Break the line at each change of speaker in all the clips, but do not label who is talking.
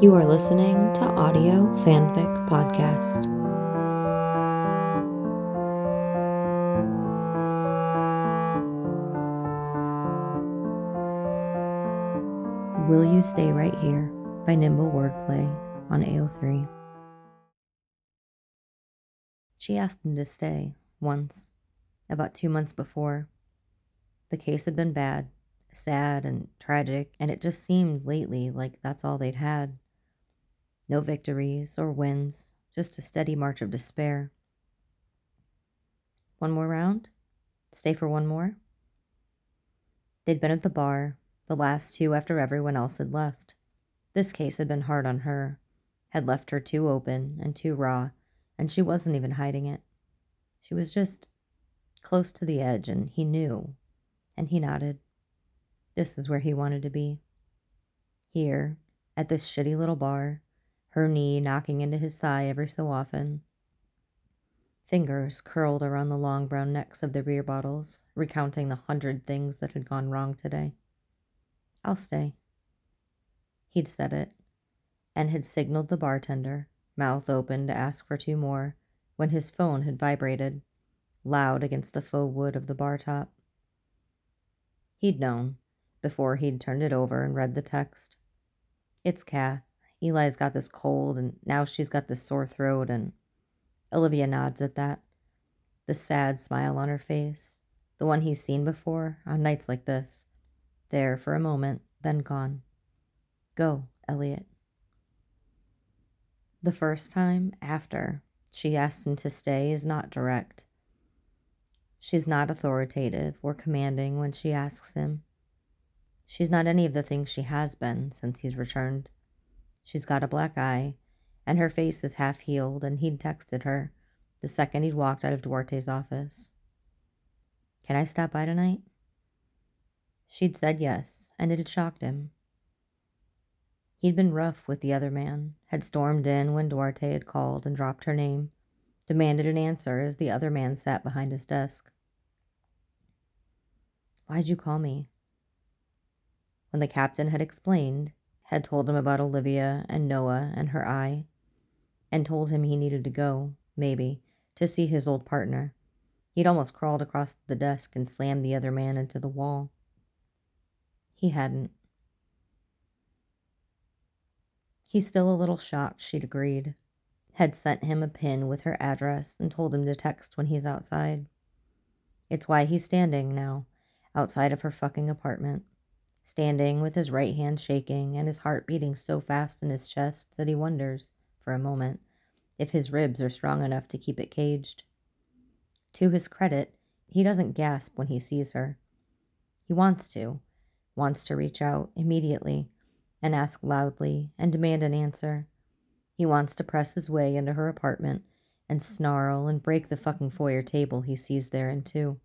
You are listening to Audio Fanfic Podcast. Will You Stay Right Here by Nimble Wordplay on AO3. She asked him to stay once, about two months before. The case had been bad, sad, and tragic, and it just seemed lately like that's all they'd had. No victories or wins, just a steady march of despair. One more round? Stay for one more? They'd been at the bar, the last two after everyone else had left. This case had been hard on her, had left her too open and too raw, and she wasn't even hiding it. She was just close to the edge, and he knew, and he nodded. This is where he wanted to be. Here, at this shitty little bar, her knee knocking into his thigh every so often. Fingers curled around the long brown necks of the beer bottles, recounting the hundred things that had gone wrong today. I'll stay. He'd said it, and had signaled the bartender, mouth open to ask for two more, when his phone had vibrated, loud against the faux wood of the bar top. He'd known, before he'd turned it over and read the text. It's Kath. Eli's got this cold, and now she's got this sore throat, and Olivia nods at that. The sad smile on her face, the one he's seen before on nights like this. There for a moment, then gone. Go, Elliot. The first time after she asks him to stay is not direct. She's not authoritative or commanding when she asks him. She's not any of the things she has been since he's returned. She's got a black eye, and her face is half healed, and he'd texted her the second he'd walked out of Duarte's office. Can I stop by tonight? She'd said yes, and it had shocked him. He'd been rough with the other man, had stormed in when Duarte had called and dropped her name, demanded an answer as the other man sat behind his desk. Why'd you call me? When the captain had explained, had told him about Olivia and Noah and her eye, and told him he needed to go, maybe, to see his old partner, he'd almost crawled across the desk and slammed the other man into the wall. He hadn't. He's still a little shocked she'd agreed, had sent him a pin with her address and told him to text when he's outside. It's why he's standing now, outside of her fucking apartment, standing with his right hand shaking and his heart beating so fast in his chest that he wonders, for a moment, if his ribs are strong enough to keep it caged. To his credit, he doesn't gasp when he sees her. He wants to, wants to reach out immediately and ask loudly and demand an answer. He wants to press his way into her apartment and snarl and break the fucking foyer table he sees there in two.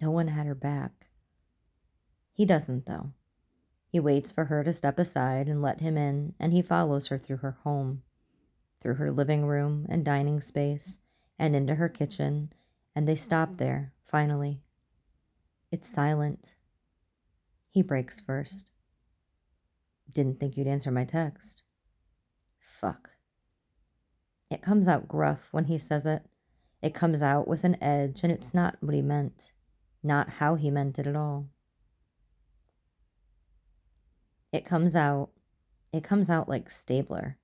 No one had her back. He doesn't, though. He waits for her to step aside and let him in, and he follows her through her home, through her living room and dining space, and into her kitchen, and they stop there, finally. It's silent. He breaks first. Didn't think you'd answer my text. Fuck. It comes out gruff when he says it. It comes out with an edge, and it's not what he meant, not how he meant it at all. It comes out, it comes out like Stabler,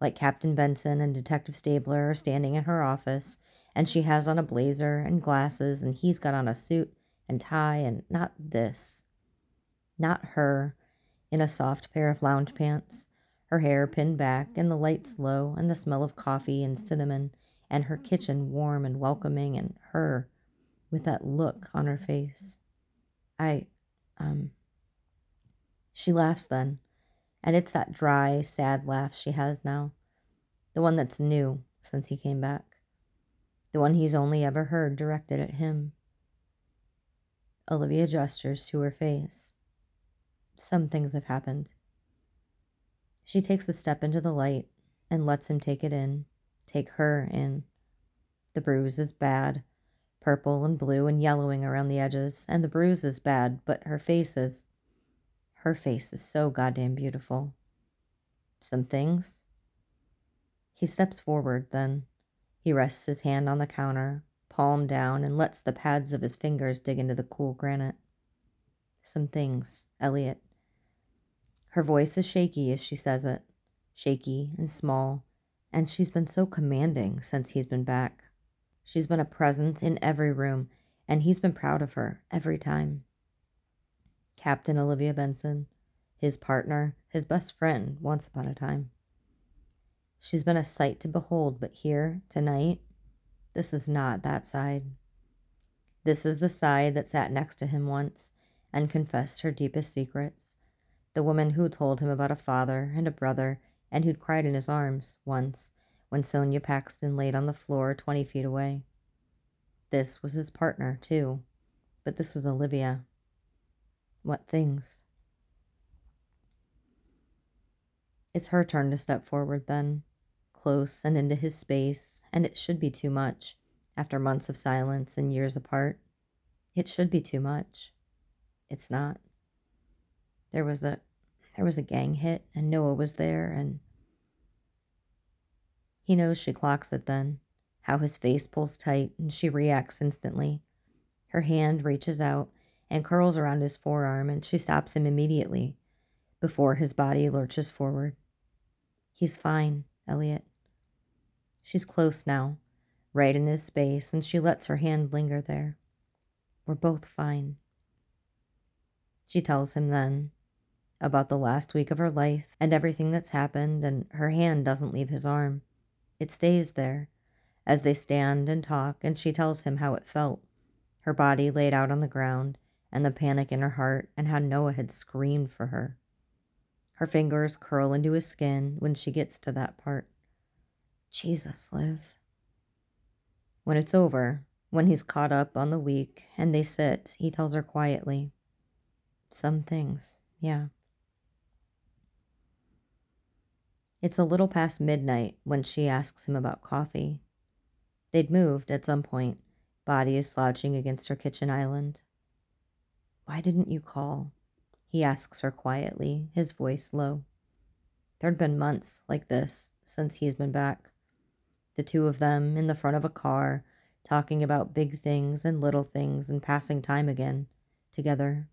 like Captain Benson and Detective Stabler are standing in her office, and she has on a blazer and glasses, and he's got on a suit and tie, and not this. Not her, in a soft pair of lounge pants, her hair pinned back and the lights low and the smell of coffee and cinnamon and her kitchen warm and welcoming and her with that look on her face. I, um, she laughs then, and it's that dry, sad laugh she has now, the one that's new since he came back, the one he's only ever heard directed at him. Olivia gestures to her face. Some things have happened. She takes a step into the light and lets him take it in, take her in. The bruise is bad, purple and blue and yellowing around the edges, and the bruise is bad, but her face is. Her face is so goddamn beautiful. Some things? He steps forward, then. He rests his hand on the counter, palm down, and lets the pads of his fingers dig into the cool granite. Some things, Elliot. Her voice is shaky as she says it, shaky and small, and she's been so commanding since he's been back. She's been a presence in every room, and he's been proud of her every time. Captain Olivia Benson, his partner, his best friend once upon a time. She's been a sight to behold, but here, tonight, this is not that side. This is the side that sat next to him once and confessed her deepest secrets. The woman who told him about a father and a brother and who'd cried in his arms once when Sonya Paxton laid on the floor 20 feet away. This was his partner, too, but this was Olivia. What things? It's her turn to step forward then, close and into his space, and it should be too much after months of silence and years apart. It should be too much. It's not. There was a there was a gang hit and Noah was there and he knows she clocks it then, how his face pulls tight and she reacts instantly. Her hand reaches out and curls around his forearm, and she stops him immediately before his body lurches forward. He's fine, Elliot. She's close now, right in his space, and she lets her hand linger there. We're both fine. She tells him then about the last week of her life and everything that's happened, and her hand doesn't leave his arm. It stays there as they stand and talk, and she tells him how it felt her body laid out on the ground, and the panic in her heart, and how Noah had screamed for her. Her fingers curl into his skin when she gets to that part. Jesus, Liv. When it's over, when he's caught up on the week and they sit, he tells her quietly, Some things, yeah. It's a little past midnight when she asks him about coffee. They'd moved at some point, body is slouching against her kitchen island. Why didn't you call? He asks her quietly, his voice low. There'd been months like this since he's been back. The two of them in the front of a car, talking about big things and little things and passing time again, together.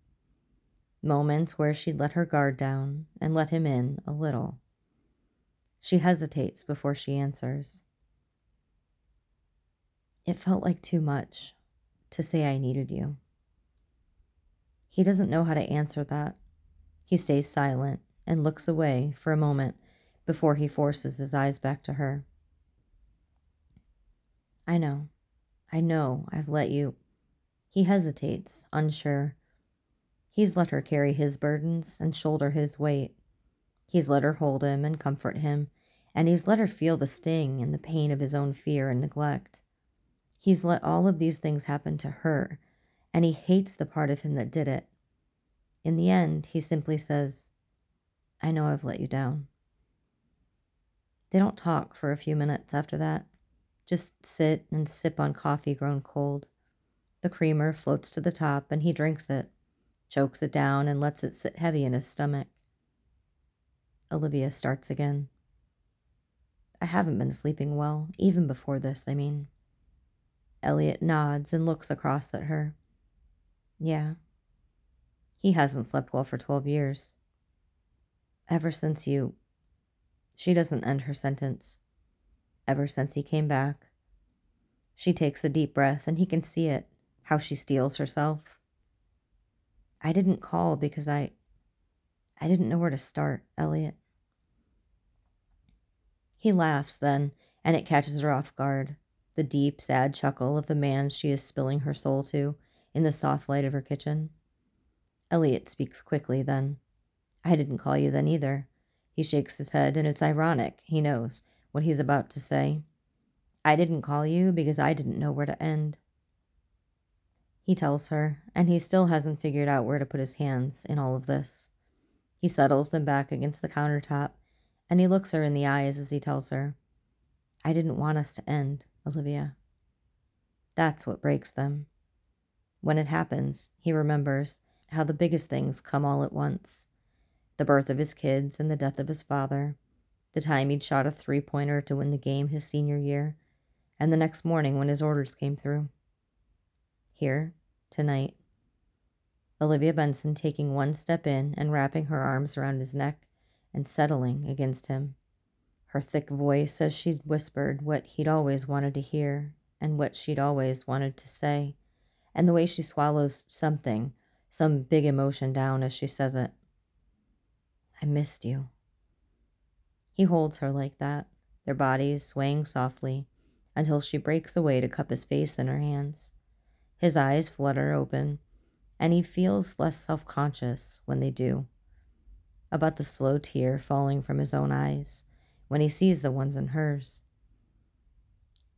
Moments where she'd let her guard down and let him in a little she hesitates before she answers. It felt like too much to say I needed you. He doesn't know how to answer that. He stays silent and looks away for a moment before he forces his eyes back to her. I know. I know I've let you. He hesitates, unsure. He's let her carry his burdens and shoulder his weight. He's let her hold him and comfort him, and he's let her feel the sting and the pain of his own fear and neglect. He's let all of these things happen to her, and he hates the part of him that did it. In the end, he simply says, I know I've let you down. They don't talk for a few minutes after that, just sit and sip on coffee grown cold. The creamer floats to the top, and he drinks it, chokes it down, and lets it sit heavy in his stomach. Olivia starts again. I haven't been sleeping well, even before this, I mean. Elliot nods and looks across at her. Yeah. He hasn't slept well for 12 years. Ever since you. She doesn't end her sentence. Ever since he came back. She takes a deep breath, and he can see it, how she steels herself. I didn't call because I. I didn't know where to start, Elliot. He laughs then, and it catches her off guard. The deep, sad chuckle of the man she is spilling her soul to in the soft light of her kitchen. Elliot speaks quickly then. I didn't call you then either. He shakes his head, and it's ironic, he knows, what he's about to say. I didn't call you because I didn't know where to end. He tells her, and he still hasn't figured out where to put his hands in all of this. He settles them back against the countertop, and he looks her in the eyes as he tells her, I didn't want us to end, Olivia. That's what breaks them. When it happens, he remembers how the biggest things come all at once the birth of his kids and the death of his father, the time he'd shot a three pointer to win the game his senior year, and the next morning when his orders came through. Here, tonight. Olivia Benson taking one step in and wrapping her arms around his neck and settling against him. Her thick voice as she whispered what he'd always wanted to hear and what she'd always wanted to say, and the way she swallows something, some big emotion down as she says it. I missed you. He holds her like that, their bodies swaying softly until she breaks away to cup his face in her hands. His eyes flutter open, and he feels less self conscious when they do. About the slow tear falling from his own eyes when he sees the ones in hers.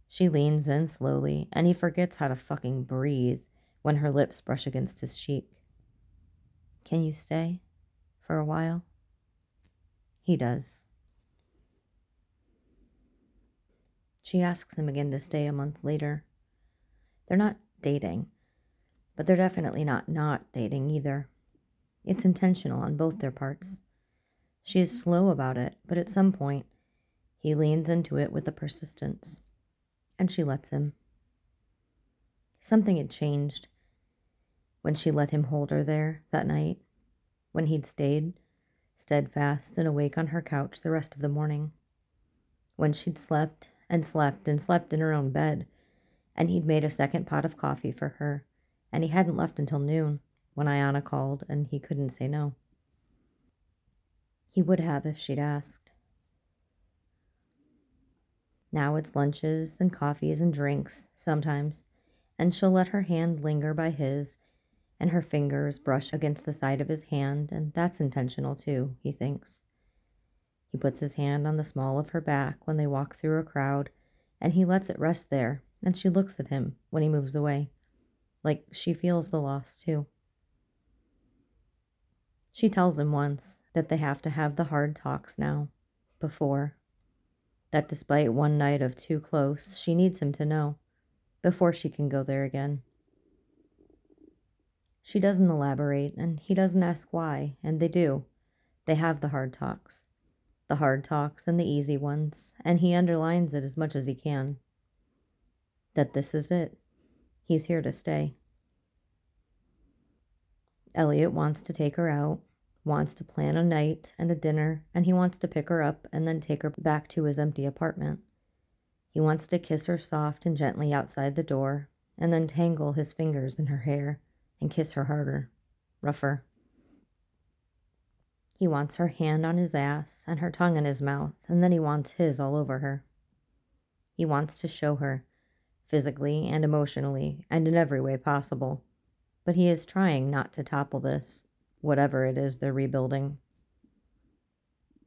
She leans in slowly, and he forgets how to fucking breathe when her lips brush against his cheek. Can you stay for a while? He does. She asks him again to stay a month later. They're not dating, but they're definitely not not dating either. It's intentional on both their parts. She is slow about it, but at some point, he leans into it with a persistence, and she lets him. Something had changed when she let him hold her there that night, when he'd stayed, steadfast and awake on her couch the rest of the morning, when she'd slept and slept and slept in her own bed, and he'd made a second pot of coffee for her, and he hadn't left until noon when Ayanna called and he couldn't say no. He would have if she'd asked. Now it's lunches and coffees and drinks sometimes, and she'll let her hand linger by his and her fingers brush against the side of his hand, and that's intentional too, he thinks. He puts his hand on the small of her back when they walk through a crowd, and he lets it rest there, and she looks at him when he moves away, like she feels the loss too. She tells him once that they have to have the hard talks now, before. That despite one night of too close, she needs him to know, before she can go there again. She doesn't elaborate, and he doesn't ask why, and they do. They have the hard talks. The hard talks and the easy ones, and he underlines it as much as he can. That this is it. He's here to stay. Elliot wants to take her out, wants to plan a night and a dinner, and he wants to pick her up and then take her back to his empty apartment. He wants to kiss her soft and gently outside the door, and then tangle his fingers in her hair and kiss her harder, rougher. He wants her hand on his ass and her tongue in his mouth, and then he wants his all over her. He wants to show her, physically and emotionally, and in every way possible. But he is trying not to topple this, whatever it is they're rebuilding.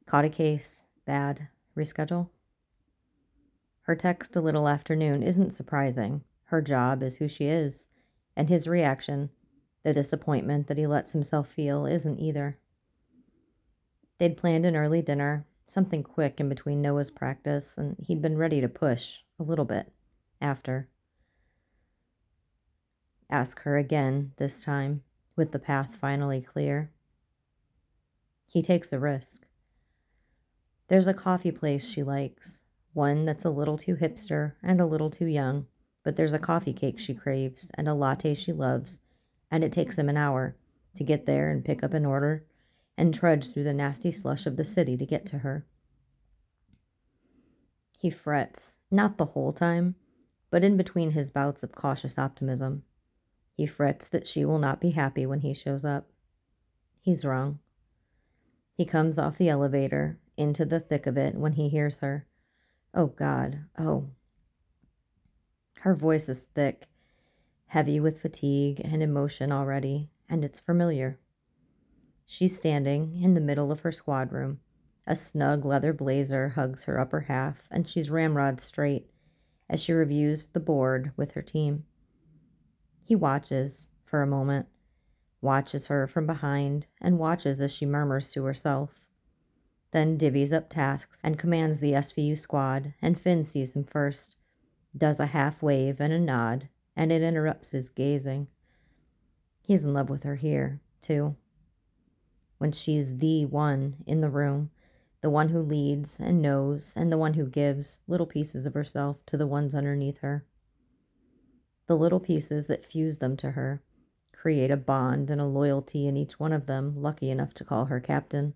Caught a case, bad, reschedule. Her text a little afternoon isn't surprising. Her job is who she is, and his reaction the disappointment that he lets himself feel isn't either. They'd planned an early dinner, something quick in between Noah's practice, and he'd been ready to push a little bit after. Ask her again this time, with the path finally clear. He takes a risk. There's a coffee place she likes, one that's a little too hipster and a little too young, but there's a coffee cake she craves and a latte she loves and it takes him an hour to get there and pick up an order and trudge through the nasty slush of the city to get to her. He frets, not the whole time, but in between his bouts of cautious optimism. He frets that she will not be happy when he shows up. He's wrong. He comes off the elevator into the thick of it when he hears her. Oh, God, oh. Her voice is thick heavy with fatigue and emotion already, and it's familiar. She's standing in the middle of her squad room. A snug leather blazer hugs her upper half, and she's ramrod straight as she reviews the board with her team. He watches for a moment, watches her from behind, and watches as she murmurs to herself. Then divvies up tasks and commands the SVU squad, and Fin sees him first, does a half wave and a nod, and it interrupts his gazing. He's in love with her here, too. When she's the one in the room, the one who leads and knows, and the one who gives little pieces of herself to the ones underneath her. The little pieces that fuse them to her create a bond and a loyalty in each one of them, lucky enough to call her captain.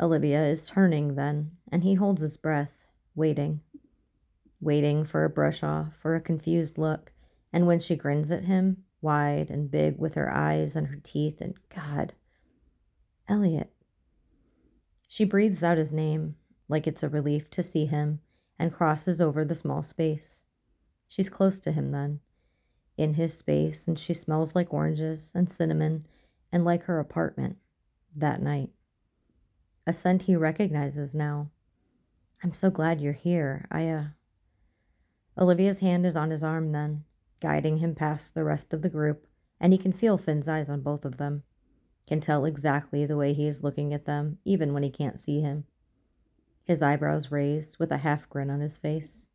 Olivia is turning then, and he holds his breath, waiting, waiting for a brush off or a confused look, and when she grins at him, wide and big with her eyes and her teeth, and God, Elliot. She breathes out his name, like it's a relief to see him, and crosses over the small space. She's close to him then, in his space, and she smells like oranges and cinnamon and like her apartment that night. A scent he recognizes now. I'm so glad you're here. I, uh. Olivia's hand is on his arm then, guiding him past the rest of the group, and he can feel Fin's eyes on both of them can tell exactly the way he is looking at them, even when he can't see him. His eyebrows raised with a half grin on his face.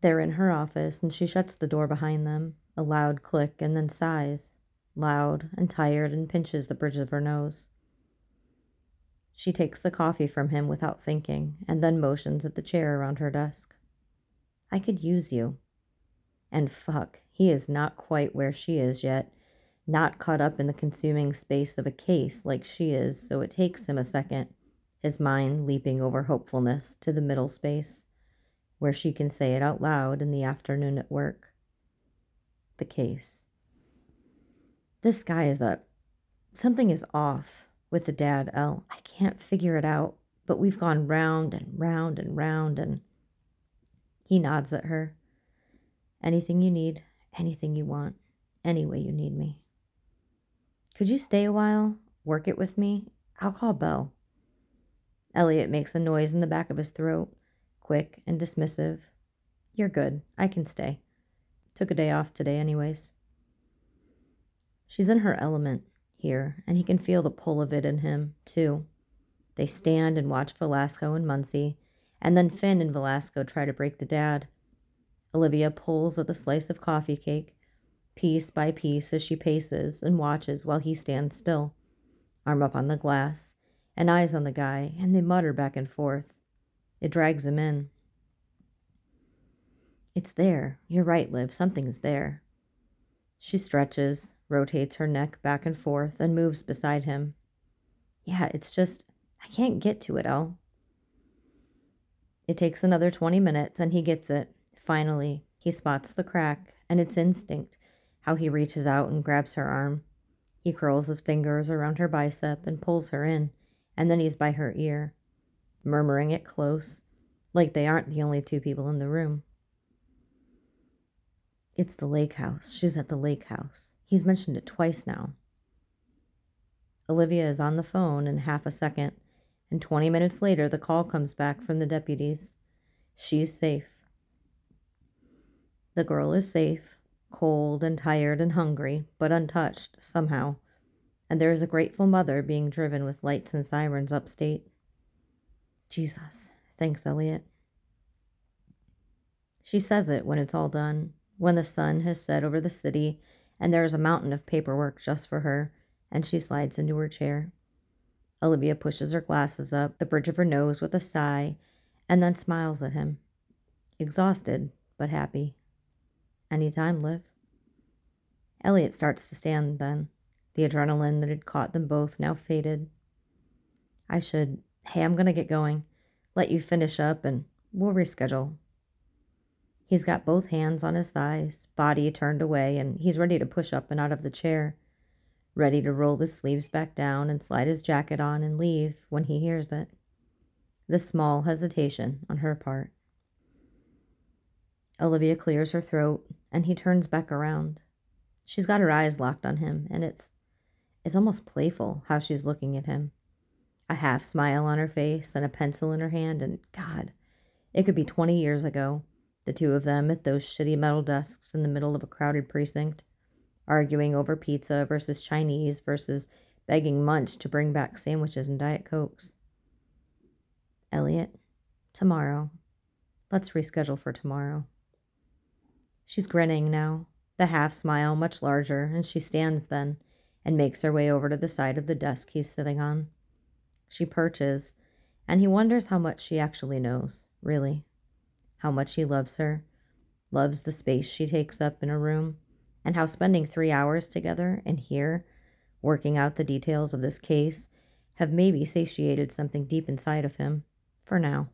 They're in her office, and she shuts the door behind them, a loud click, and then sighs, loud and tired, and pinches the bridge of her nose. She takes the coffee from him without thinking, and then motions at the chair around her desk. I could use you. And fuck, he is not quite where she is yet, not caught up in the consuming space of a case like she is, so it takes him a second, his mind leaping over hopefulness to the middle space, where she can say it out loud in the afternoon at work. The case. This guy is up. Something is off with the dad, El. I can't figure it out, but we've gone round and round and round, and he nods at her. Anything you need, anything you want, any way you need me. Could you stay a while? Work it with me? I'll call Bell. Elliot makes a noise in the back of his throat, quick and dismissive. You're good. I can stay. Took a day off today, anyways. She's in her element here, and he can feel the pull of it in him, too. They stand and watch Velasco and Muncie, and then Fin and Velasco try to break the dad. Olivia pulls at the slice of coffee cake, piece by piece as she paces and watches while he stands still, arm up on the glass, and eyes on the guy, and they mutter back and forth. It drags him in. It's there. You're right, Liv. Something's there. She stretches, rotates her neck back and forth, and moves beside him. Yeah, it's just, I can't get to it, El. It takes another 20 minutes, and he gets it. Finally, he spots the crack, and it's instinct how he reaches out and grabs her arm. He curls his fingers around her bicep and pulls her in, and then he's by her ear, murmuring it close, like they aren't the only two people in the room. It's the lake house. She's at the lake house. He's mentioned it twice now. Olivia is on the phone in half a second, and 20 minutes later, the call comes back from the deputies. She's safe. The girl is safe, cold and tired and hungry, but untouched somehow, and there is a grateful mother being driven with lights and sirens upstate. Jesus, thanks, Elliot. She says it when it's all done, when the sun has set over the city and there is a mountain of paperwork just for her, and she slides into her chair. Olivia pushes her glasses up the bridge of her nose with a sigh and then smiles at him. Exhausted, but happy. Any time, Liv. Elliot starts to stand then. The adrenaline that had caught them both now faded. I should, hey, I'm going to get going. Let you finish up and we'll reschedule. He's got both hands on his thighs, body turned away, and he's ready to push up and out of the chair, ready to roll his sleeves back down and slide his jacket on and leave when he hears it. The small hesitation on her part. Olivia clears her throat, and he turns back around. She's got her eyes locked on him, and it's it's almost playful how she's looking at him. A half smile on her face and a pencil in her hand, and God, it could be 20 years ago, the two of them at those shitty metal desks in the middle of a crowded precinct, arguing over pizza versus Chinese versus begging Munch to bring back sandwiches and Diet Cokes. Elliot, tomorrow. Let's reschedule for tomorrow. She's grinning now, the half smile much larger, and she stands then, and makes her way over to the side of the desk he's sitting on. She perches, and he wonders how much she actually knows, really. How much he loves her, loves the space she takes up in a room, and how spending three hours together in here, working out the details of this case, have maybe satiated something deep inside of him, for now.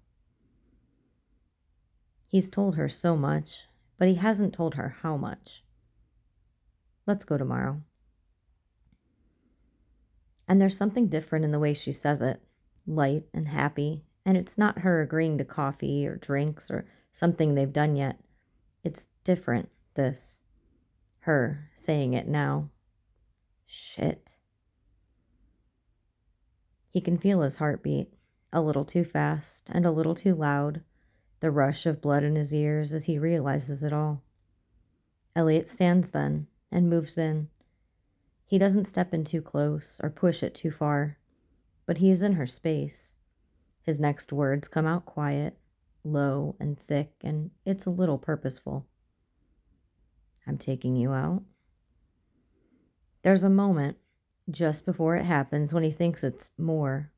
He's told her so much, but he hasn't told her how much. Let's go tomorrow. And there's something different in the way she says it light and happy. And it's not her agreeing to coffee or drinks or something they've done yet. It's different, this. Her saying it now. Shit. He can feel his heartbeat, a little too fast and a little too loud, the rush of blood in his ears as he realizes it all. Elliot stands then and moves in. He doesn't step in too close or push it too far, but he is in her space. His next words come out quiet, low and thick, and it's a little purposeful. I'm taking you out. There's a moment just before it happens when he thinks it's more.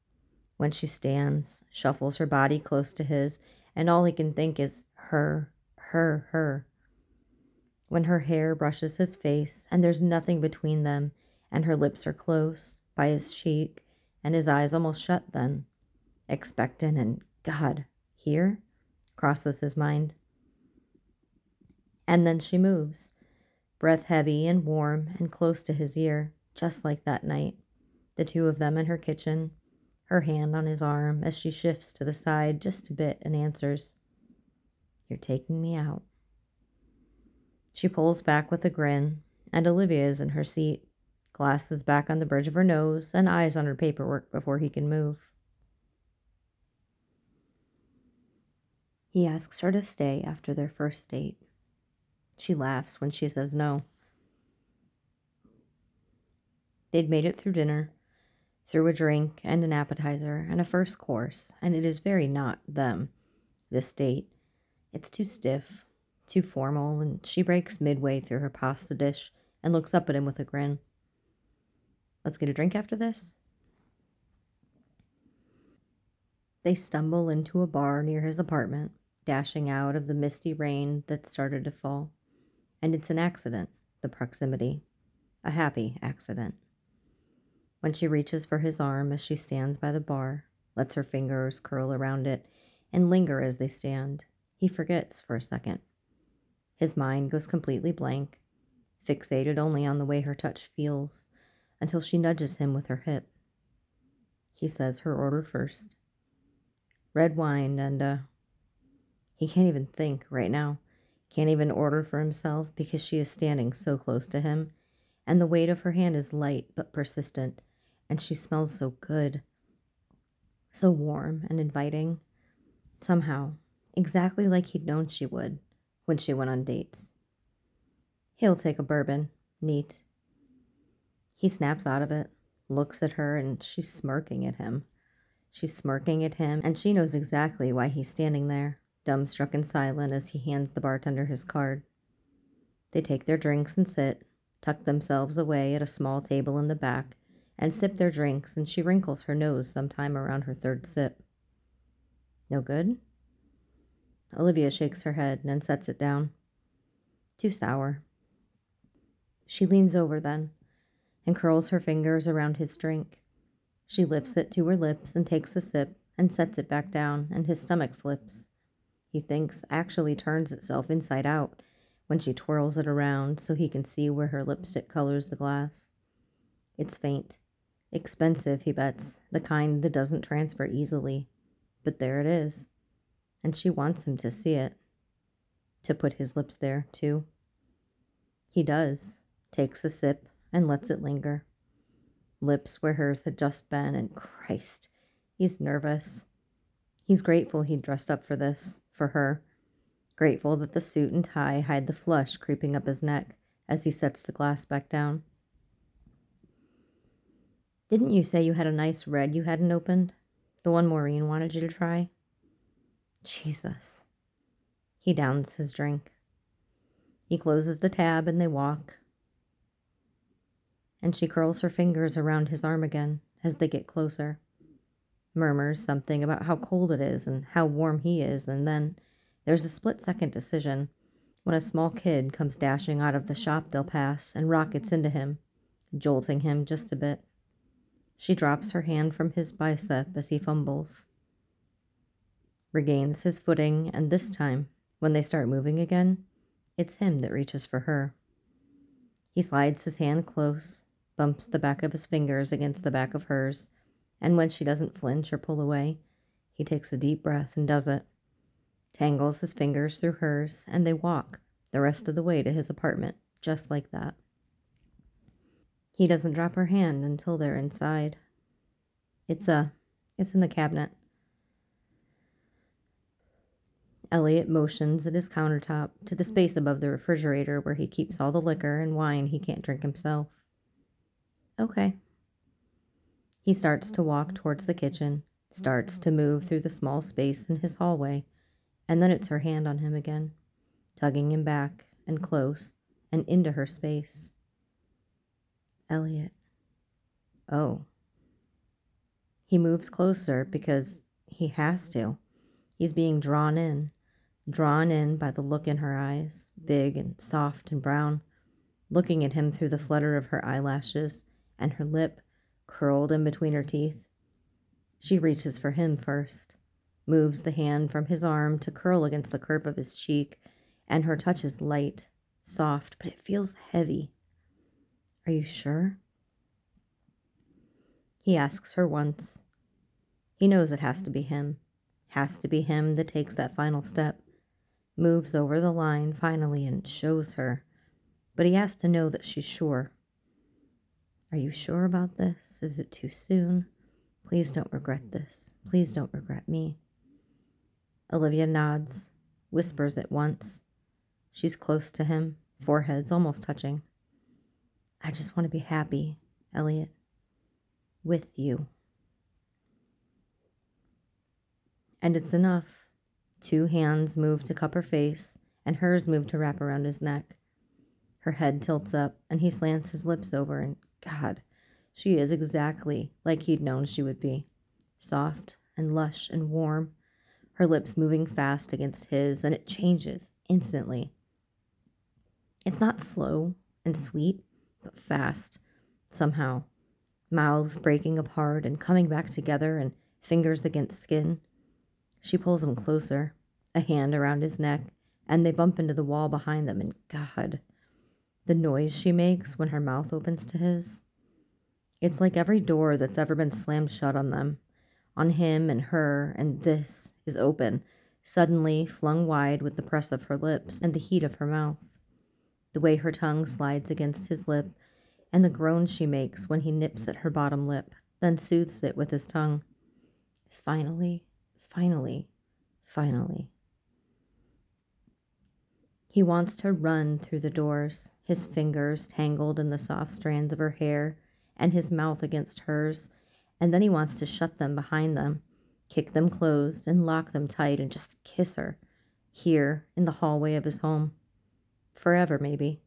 When she stands, shuffles her body close to his, and all he can think is her, her, her. When her hair brushes his face and there's nothing between them, and her lips are close by his cheek, and his eyes almost shut then, expectant and God, here? crosses his mind. And then she moves, breath heavy and warm and close to his ear, just like that night. The two of them in her kitchen, her hand on his arm as she shifts to the side just a bit and answers, You're taking me out. She pulls back with a grin, and Olivia is in her seat, glasses back on the bridge of her nose and eyes on her paperwork before he can move. He asks her to stay after their first date. She laughs when she says no. They'd made it through dinner, through a drink and an appetizer and a first course, and it is very not them, this date. It's too stiff, too formal, and she breaks midway through her pasta dish and looks up at him with a grin. Let's get a drink after this? They stumble into a bar near his apartment dashing out of the misty rain that started to fall. And it's an accident, the proximity, a happy accident. When she reaches for his arm as she stands by the bar, lets her fingers curl around it, and linger as they stand, he forgets for a second. His mind goes completely blank, fixated only on the way her touch feels, until she nudges him with her hip. He says her order first red wine and, uh, he can't even think right now. Can't even order for himself because she is standing so close to him. And the weight of her hand is light but persistent. And she smells so good. So warm and inviting. Somehow, exactly like he'd known she would when she went on dates. He'll take a bourbon. Neat. He snaps out of it, looks at her, and she's smirking at him. She's smirking at him, and she knows exactly why he's standing there dumbstruck and silent as he hands the bartender his card. They take their drinks and sit, tuck themselves away at a small table in the back, and sip their drinks, and she wrinkles her nose sometime around her third sip. No good? Olivia shakes her head and sets it down. Too sour. She leans over then and curls her fingers around his drink. She lifts it to her lips and takes a sip and sets it back down, and his stomach flips he thinks actually turns itself inside out when she twirls it around so he can see where her lipstick colors the glass. It's faint. Expensive, he bets, the kind that doesn't transfer easily. But there it is. And she wants him to see it. To put his lips there, too. He does, takes a sip, and lets it linger. Lips where hers had just been, and Christ, he's nervous. He's grateful he'd dressed up for this for her, grateful that the suit and tie hide the flush creeping up his neck as he sets the glass back down. Didn't you say you had a nice red you hadn't opened? The one Maureen wanted you to try? Jesus. He downs his drink. He closes the tab and they walk. and she curls her fingers around his arm again as they get closer. Murmurs something about how cold it is and how warm he is, and then there's a split second decision when a small kid comes dashing out of the shop they'll pass and rockets into him, jolting him just a bit. She drops her hand from his bicep as he fumbles, regains his footing, and this time, when they start moving again, it's him that reaches for her. He slides his hand close, bumps the back of his fingers against the back of hers, and when she doesn't flinch or pull away, he takes a deep breath and does it tangles his fingers through hers, and they walk the rest of the way to his apartment, just like that. He doesn't drop her hand until they're inside. It's a, uh, it's in the cabinet. Elliot motions at his countertop to the space above the refrigerator where he keeps all the liquor and wine he can't drink himself. Okay. He starts to walk towards the kitchen, starts to move through the small space in his hallway and then it's her hand on him again, tugging him back and close and into her space. Elliot. Oh. He moves closer because he has to. He's being drawn in, drawn in by the look in her eyes, big and soft and brown, looking at him through the flutter of her eyelashes and her lip curled in between her teeth. She reaches for him first moves the hand from his arm to curl against the curve of his cheek, and her touch is light, soft, but it feels heavy. Are you sure? He asks her once. He knows it has to be him, has to be him that takes that final step, moves over the line finally and shows her, but he has to know that she's sure. Are you sure about this? Is it too soon? Please don't regret this. Please don't regret me. Olivia nods, whispers at once. She's close to him, foreheads almost touching. I just want to be happy, Elliot. With you. And it's enough. Two hands move to cup her face, and hers move to wrap around his neck. Her head tilts up, and he slants his lips over, and God, she is exactly like he'd known she would be soft and lush and warm her lips moving fast against his, and it changes instantly. It's not slow and sweet, but fast, somehow. Mouths breaking apart and coming back together, and fingers against skin. She pulls him closer, a hand around his neck, and they bump into the wall behind them, and God, the noise she makes when her mouth opens to his. It's like every door that's ever been slammed shut on them on him and her, and this is open, suddenly flung wide with the press of her lips and the heat of her mouth. The way her tongue slides against his lip, and the groan she makes when he nips at her bottom lip, then soothes it with his tongue. Finally, finally, finally. He wants to run through the doors, his fingers tangled in the soft strands of her hair, and his mouth against hers, and then he wants to shut them behind them, kick them closed, and lock them tight and just kiss her here in the hallway of his home. Forever, maybe.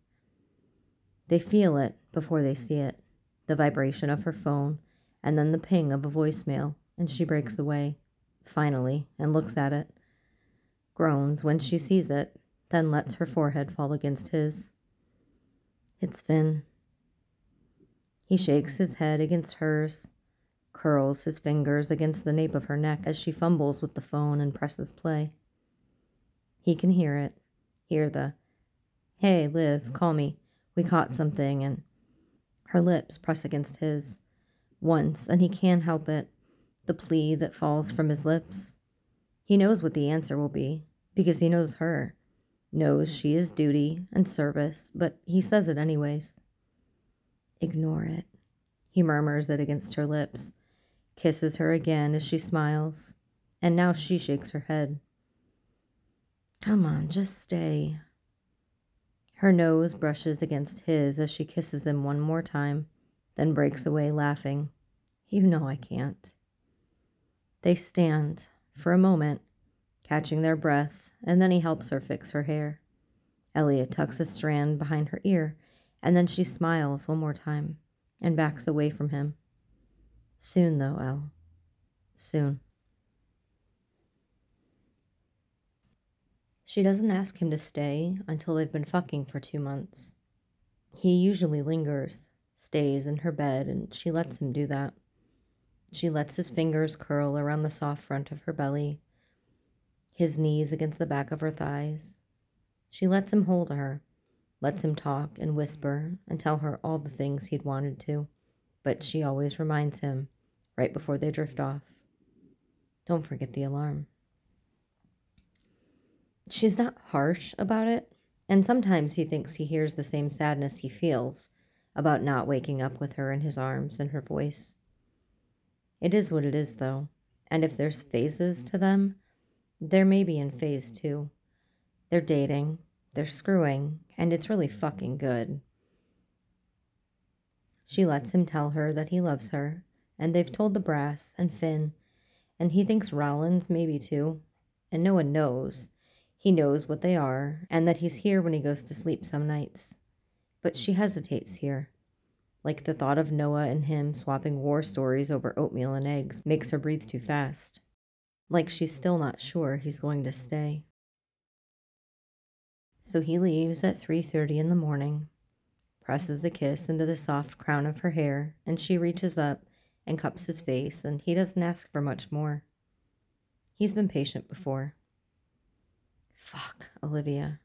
They feel it before they see it the vibration of her phone, and then the ping of a voicemail, and she breaks away, finally, and looks at it. Groans when she sees it, then lets her forehead fall against his. It's Fin. He shakes his head against hers, curls his fingers against the nape of her neck as she fumbles with the phone and presses play. He can hear it, hear the, Hey, Liv, call me. We caught something, and her lips press against his. Once, and he can't help it, the plea that falls from his lips. He knows what the answer will be, because he knows her, knows she is duty and service, but he says it anyways. Ignore it. He murmurs it against her lips, kisses her again as she smiles, and now she shakes her head. Come on, just stay. Her nose brushes against his as she kisses him one more time, then breaks away laughing. You know I can't. They stand for a moment, catching their breath, and then he helps her fix her hair. Elliot tucks a strand behind her ear, and then she smiles one more time, and backs away from him. Soon, though, El. Soon. She doesn't ask him to stay until they've been fucking for two months. He usually lingers, stays in her bed, and she lets him do that. She lets his fingers curl around the soft front of her belly, his knees against the back of her thighs. She lets him hold her, lets him talk and whisper and tell her all the things he'd wanted to, but she always reminds him right before they drift off. Don't forget the alarm. She's not harsh about it, and sometimes he thinks he hears the same sadness he feels about not waking up with her in his arms and her voice. It is what it is, though, and if there's phases to them, they're maybe in mm-hmm. phase two. They're dating, they're screwing, and it's really fucking mm-hmm. good. She lets him tell her that he loves her, and they've told the brass and Fin, and he thinks Rollins maybe too, and no one knows. He knows what they are, and that he's here when he goes to sleep some nights. But she hesitates here. Like the thought of Noah and him swapping war stories over oatmeal and eggs makes her breathe too fast. Like she's still not sure he's going to stay. So he leaves at 3:30 in the morning, presses a kiss into the soft crown of her hair, and she reaches up and cups his face, and he doesn't ask for much more. He's been patient before. Fuck, Olivia.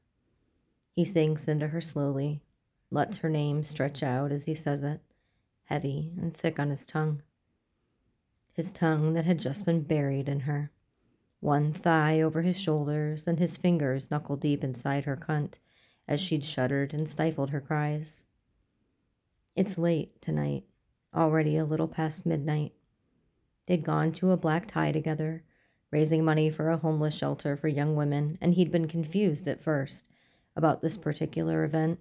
He sinks into her slowly, lets her name stretch out as he says it, heavy and thick on his tongue. His tongue that had just been buried in her one thigh over his shoulders, and his fingers knuckle deep inside her cunt as she'd shuddered and stifled her cries. It's late tonight, already a little past midnight. They'd gone to a black tie together, raising money for a homeless shelter for young women, and he'd been confused at first about this particular event,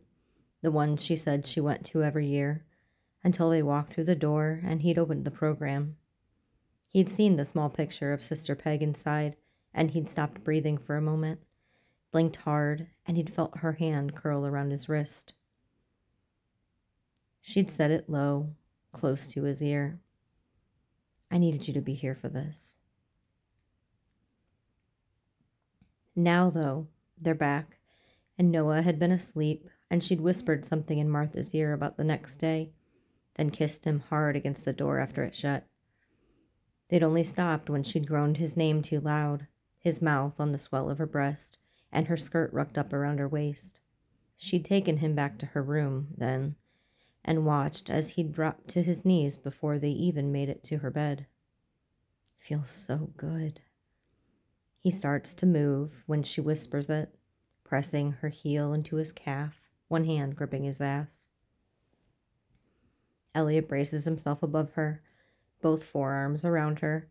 the one she said she went to every year, until they walked through the door and he'd opened the program. He'd seen the small picture of Sister Peg inside, and he'd stopped breathing for a moment, blinked hard, and he'd felt her hand curl around his wrist. She'd said it low, close to his ear. I needed you to be here for this. Now, though, they're back, and Noah had been asleep, and she'd whispered something in Martha's ear about the next day, then kissed him hard against the door after it shut. They'd only stopped when she'd groaned his name too loud, his mouth on the swell of her breast, and her skirt rucked up around her waist. She'd taken him back to her room, then, and watched as he'd dropped to his knees before they even made it to her bed. Feels so good. He starts to move when she whispers it, pressing her heel into his calf, one hand gripping his ass. Elliot braces himself above her, both forearms around her,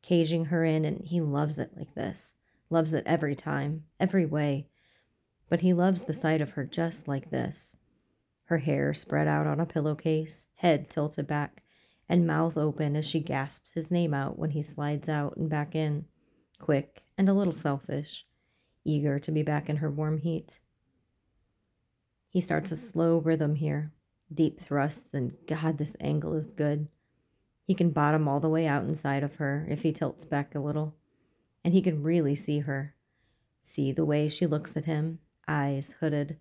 caging her in, and he loves it like this. Loves it every time, every way. But he loves the sight of her just like this. Her hair spread out on a pillowcase, head tilted back, and mouth open as she gasps his name out when he slides out and back in, quick and a little selfish, eager to be back in her warm heat. He starts a slow rhythm here, deep thrusts, and God, this angle is good. He can bottom all the way out inside of her if he tilts back a little, and he can really see her. See the way she looks at him, eyes hooded.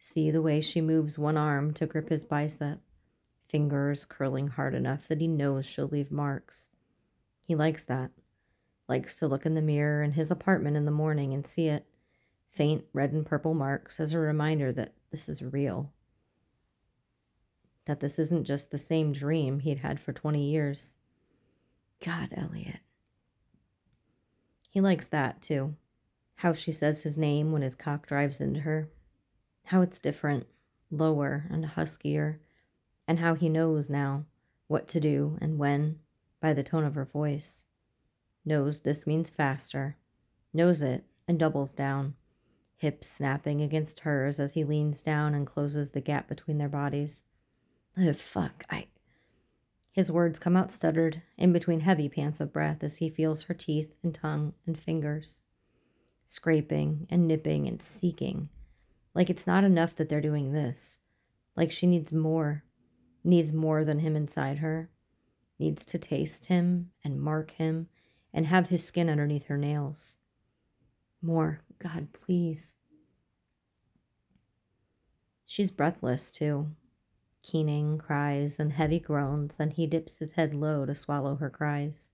See the way she moves one arm to grip his bicep, fingers curling hard enough that he knows she'll leave marks. He likes that. Likes to look in the mirror in his apartment in the morning and see it. Faint red and purple marks as a reminder that this is real that this isn't just the same dream he'd had for 20 years. God, Elliot. He likes that, too. How she says his name when his cock drives into her. How it's different, lower and huskier, and how he knows now what to do and when by the tone of her voice. Knows this means faster. Knows it and doubles down, hips snapping against hers as he leans down and closes the gap between their bodies. Oh, fuck. I. His words come out stuttered, in between heavy pants of breath as he feels her teeth and tongue and fingers, scraping and nipping and seeking. Like it's not enough that they're doing this. Like she needs more. needs more than him inside her, needs to taste him and mark him and have his skin underneath her nails. More, God, please. She's breathless, too. Keening cries and heavy groans, and he dips his head low to swallow her cries.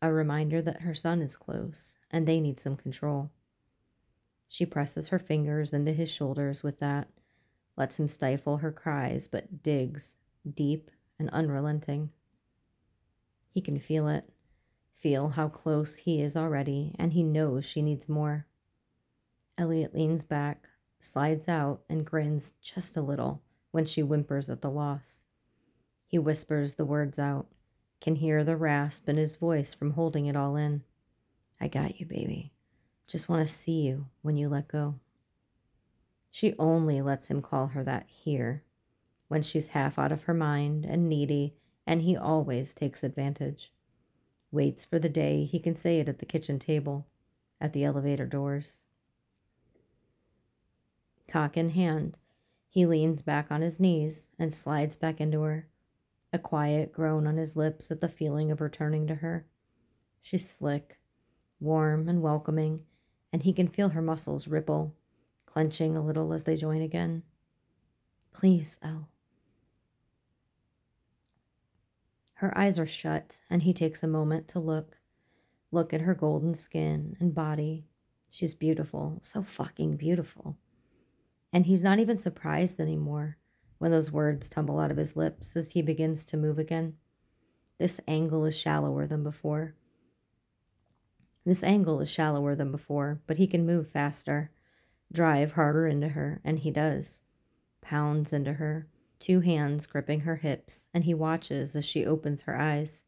A reminder that her son is close and they need some control. She presses her fingers into his shoulders with that, lets him stifle her cries, but digs deep and unrelenting. He can feel it, feel how close he is already, and he knows she needs more. Elliot leans back, slides out, and grins just a little when she whimpers at the loss. He whispers the words out, can hear the rasp in his voice from holding it all in. I got you, baby. Just want to see you when you let go. She only lets him call her that here, when she's half out of her mind and needy, and he always takes advantage. Waits for the day he can say it at the kitchen table, at the elevator doors. Cock in hand, he leans back on his knees and slides back into her, a quiet groan on his lips at the feeling of returning to her. She's slick, warm, and welcoming, and he can feel her muscles ripple, clenching a little as they join again. Please, El. Her eyes are shut, and he takes a moment to look. Look at her golden skin and body. She's beautiful, so fucking beautiful. And he's not even surprised anymore when those words tumble out of his lips as he begins to move again. This angle is shallower than before. This angle is shallower than before, but he can move faster, drive harder into her, and he does. Pounds into her, two hands gripping her hips, and he watches as she opens her eyes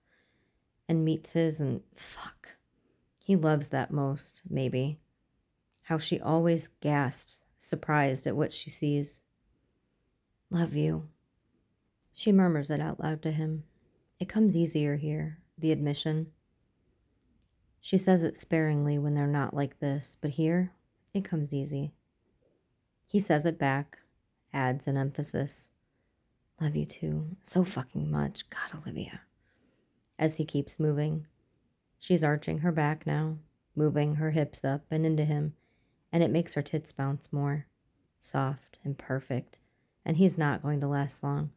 and meets his, and fuck. He loves that most, maybe. How she always gasps, surprised at what she sees. Love you. She murmurs it out loud to him. It comes easier here, the admission. She says it sparingly when they're not like this, but here, it comes easy. He says it back, adds an emphasis. Love you too. So fucking much. God, Olivia. As he keeps moving, she's arching her back now, moving her hips up and into him, and it makes her tits bounce more. Soft and perfect, and he's not going to last long.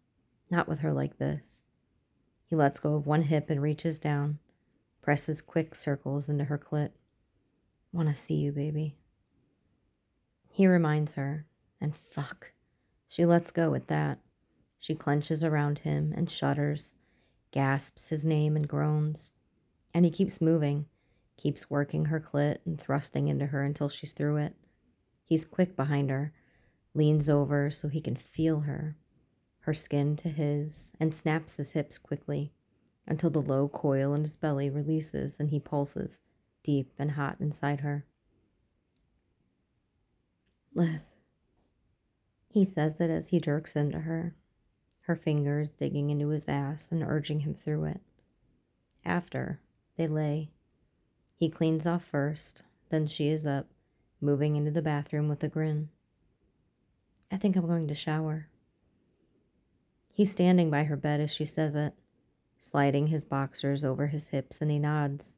Not with her like this. He lets go of one hip and reaches down, presses quick circles into her clit. Want to see you, baby. He reminds her, and fuck. She lets go at that. She clenches around him and shudders, gasps his name and groans. And he keeps moving, keeps working her clit and thrusting into her until she's through it. He's quick behind her, leans over so he can feel her, her skin to his, and snaps his hips quickly until the low coil in his belly releases and he pulses, deep and hot inside her. Liv. He says it as he jerks into her, her fingers digging into his ass and urging him through it. After, they lay. He cleans off first, then she is up, moving into the bathroom with a grin. I think I'm going to shower. He's standing by her bed as she says it, sliding his boxers over his hips, and he nods.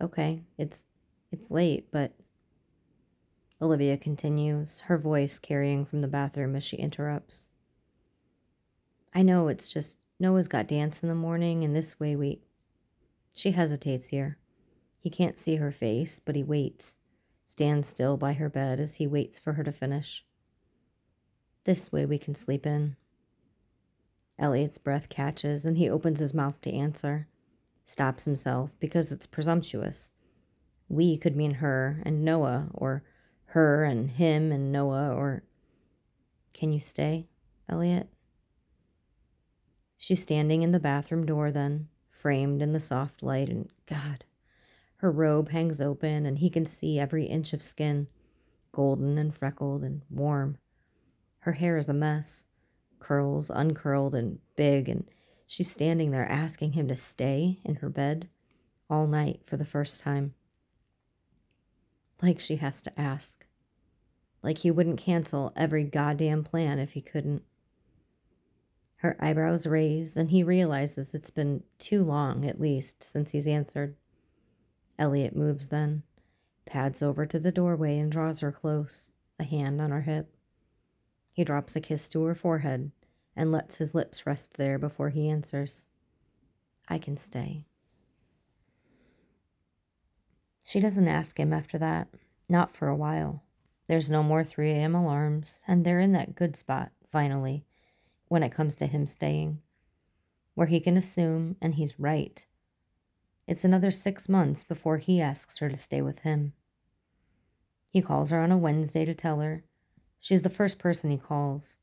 Okay, it's it's late, but Olivia continues, her voice carrying from the bathroom as she interrupts. I know it's just Noah's got dance in the morning, and this way we. She hesitates here. He can't see her face, but he waits, stands still by her bed as he waits for her to finish. This way we can sleep in. Elliot's breath catches, and he opens his mouth to answer, stops himself because it's presumptuous. We could mean her and Noah, or her and him and Noah, or. Can you stay, Elliot? She's standing in the bathroom door then, framed in the soft light, and God, her robe hangs open, and he can see every inch of skin, golden and freckled and warm. Her hair is a mess, curls uncurled and big, and she's standing there asking him to stay in her bed all night for the first time. Like she has to ask. Like he wouldn't cancel every goddamn plan if he couldn't. Her eyebrows raise, and he realizes it's been too long, at least, since he's answered. Elliot moves then, pads over to the doorway and draws her close, a hand on her hip. He drops a kiss to her forehead and lets his lips rest there before he answers. I can stay. She doesn't ask him after that, not for a while. There's no more 3 a.m. alarms, and they're in that good spot, finally, when it comes to him staying, where he can assume, and he's right. It's another six months before he asks her to stay with him. He calls her on a Wednesday to tell her. She's the first person he calls.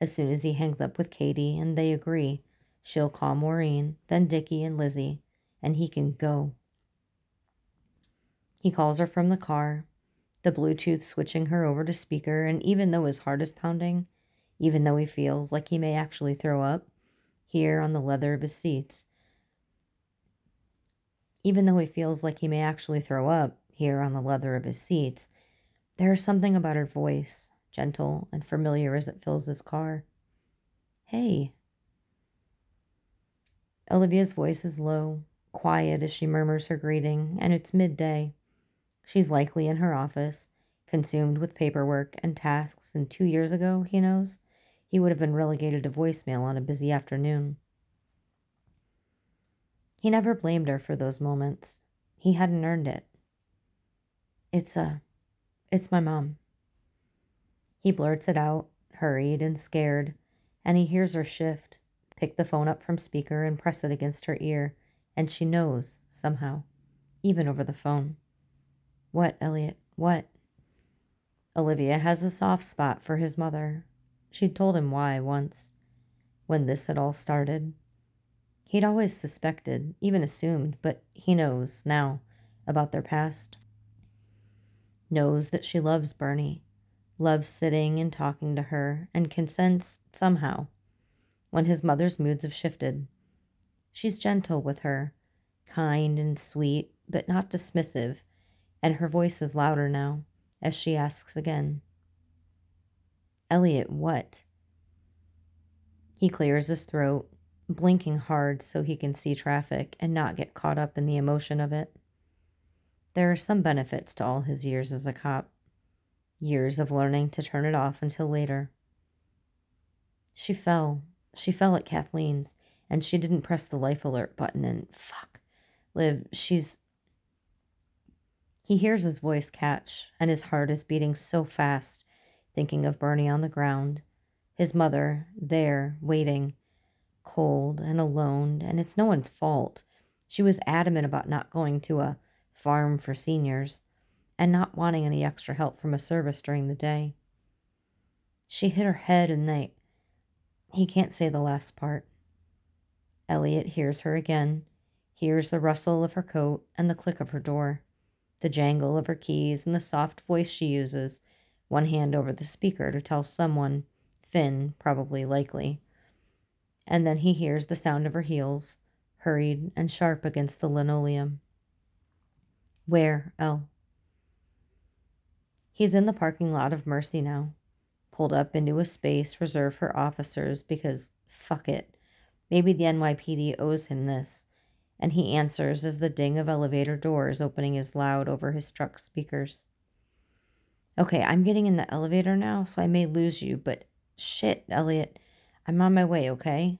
As soon as he hangs up with Katie and they agree, she'll call Maureen, then Dickie and Lizzie, and he can go. He calls her from the car, the Bluetooth switching her over to speaker, and even though his heart is pounding, even though he feels like he may actually throw up, here on the leather of his seats, even though he feels like he may actually throw up here on the leather of his seats, there is something about her voice, gentle and familiar as it fills his car. Hey. Olivia's voice is low, quiet as she murmurs her greeting, and it's midday. She's likely in her office, consumed with paperwork and tasks, and two years ago, he knows, he would have been relegated to voicemail on a busy afternoon. He never blamed her for those moments. He hadn't earned it. It's a. Uh, it's my mom. He blurts it out, hurried and scared, and he hears her shift, pick the phone up from speaker and press it against her ear, and she knows, somehow, even over the phone. What, Elliot? What? Olivia has a soft spot for his mother. She'd told him why once, when this had all started. He'd always suspected, even assumed, but he knows now about their past. Knows that she loves Bernie, loves sitting and talking to her, and can sense, somehow, when his mother's moods have shifted. She's gentle with her, kind and sweet, but not dismissive, and her voice is louder now as she asks again. Elliot, what? He clears his throat, blinking hard so he can see traffic and not get caught up in the emotion of it. There are some benefits to all his years as a cop, years of learning to turn it off until later. She fell. She fell at Kathleen's, and she didn't press the life alert button, and fuck. Liv, she's he hears his voice catch, and his heart is beating so fast, thinking of Bernie on the ground, his mother there, waiting, cold and alone, and it's no one's fault. She was adamant about not going to a farm for seniors and not wanting any extra help from a service during the day. She hit her head and they. He can't say the last part. Elliot hears her again, hears the rustle of her coat and the click of her door the jangle of her keys, and the soft voice she uses, one hand over the speaker to tell someone, Fin, probably likely. And then he hears the sound of her heels, hurried and sharp against the linoleum. Where, El? He's in the parking lot of Mercy now, pulled up into a space reserved for officers because, fuck it, maybe the NYPD owes him this and he answers as the ding of elevator doors opening is loud over his truck speakers. Okay, I'm getting in the elevator now, so I may lose you, but shit, Elliot, I'm on my way, okay?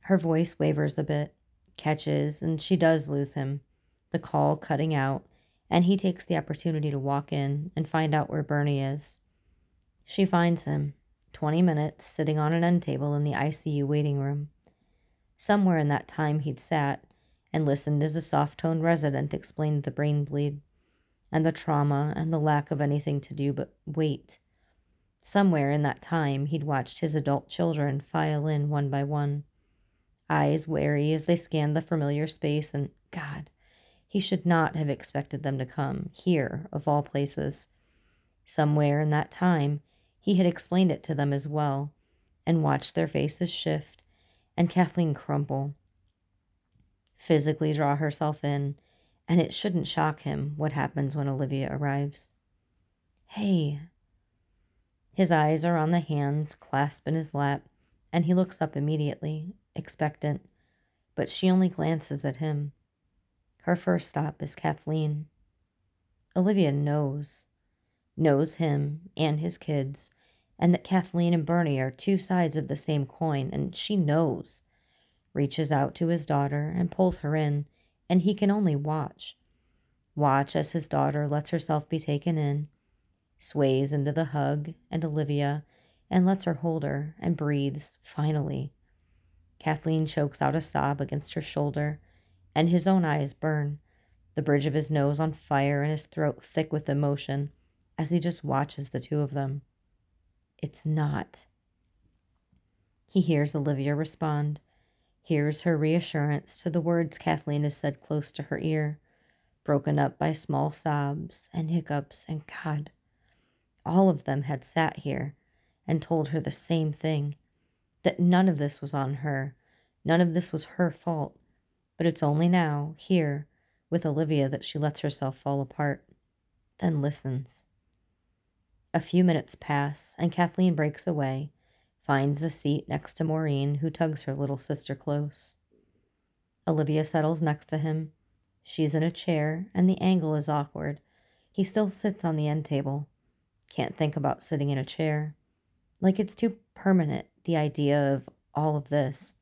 Her voice wavers a bit, catches, and she does lose him, the call cutting out, and he takes the opportunity to walk in and find out where Bernie is. She finds him, 20 minutes, sitting on an end table in the ICU waiting room. Somewhere in that time he'd sat and listened as a soft toned resident explained the brain bleed and the trauma and the lack of anything to do but wait. Somewhere in that time he'd watched his adult children file in one by one, eyes wary as they scanned the familiar space, and God, he should not have expected them to come, here, of all places. Somewhere in that time he had explained it to them as well, and watched their faces shift and Kathleen crumple, physically draw herself in, and it shouldn't shock him what happens when Olivia arrives. Hey. His eyes are on the hands clasped in his lap, and he looks up immediately, expectant, but she only glances at him. Her first stop is Kathleen. Olivia knows, knows him and his kids, and that Kathleen and Bernie are two sides of the same coin, and she knows. Reaches out to his daughter and pulls her in, and he can only watch. Watch as his daughter lets herself be taken in, sways into the hug and Olivia, and lets her hold her and breathes, finally. Kathleen chokes out a sob against her shoulder, and his own eyes burn, the bridge of his nose on fire and his throat thick with emotion, as he just watches the two of them. It's not. He hears Olivia respond, hears her reassurance to the words Kathleen has said close to her ear, broken up by small sobs and hiccups, and God, all of them had sat here and told her the same thing that none of this was on her, none of this was her fault. But it's only now, here, with Olivia, that she lets herself fall apart, then listens. A few minutes pass, and Kathleen breaks away, finds a seat next to Maureen, who tugs her little sister close. Olivia settles next to him. She's in a chair, and the angle is awkward. He still sits on the end table. Can't think about sitting in a chair. Like it's too permanent, the idea of all of this,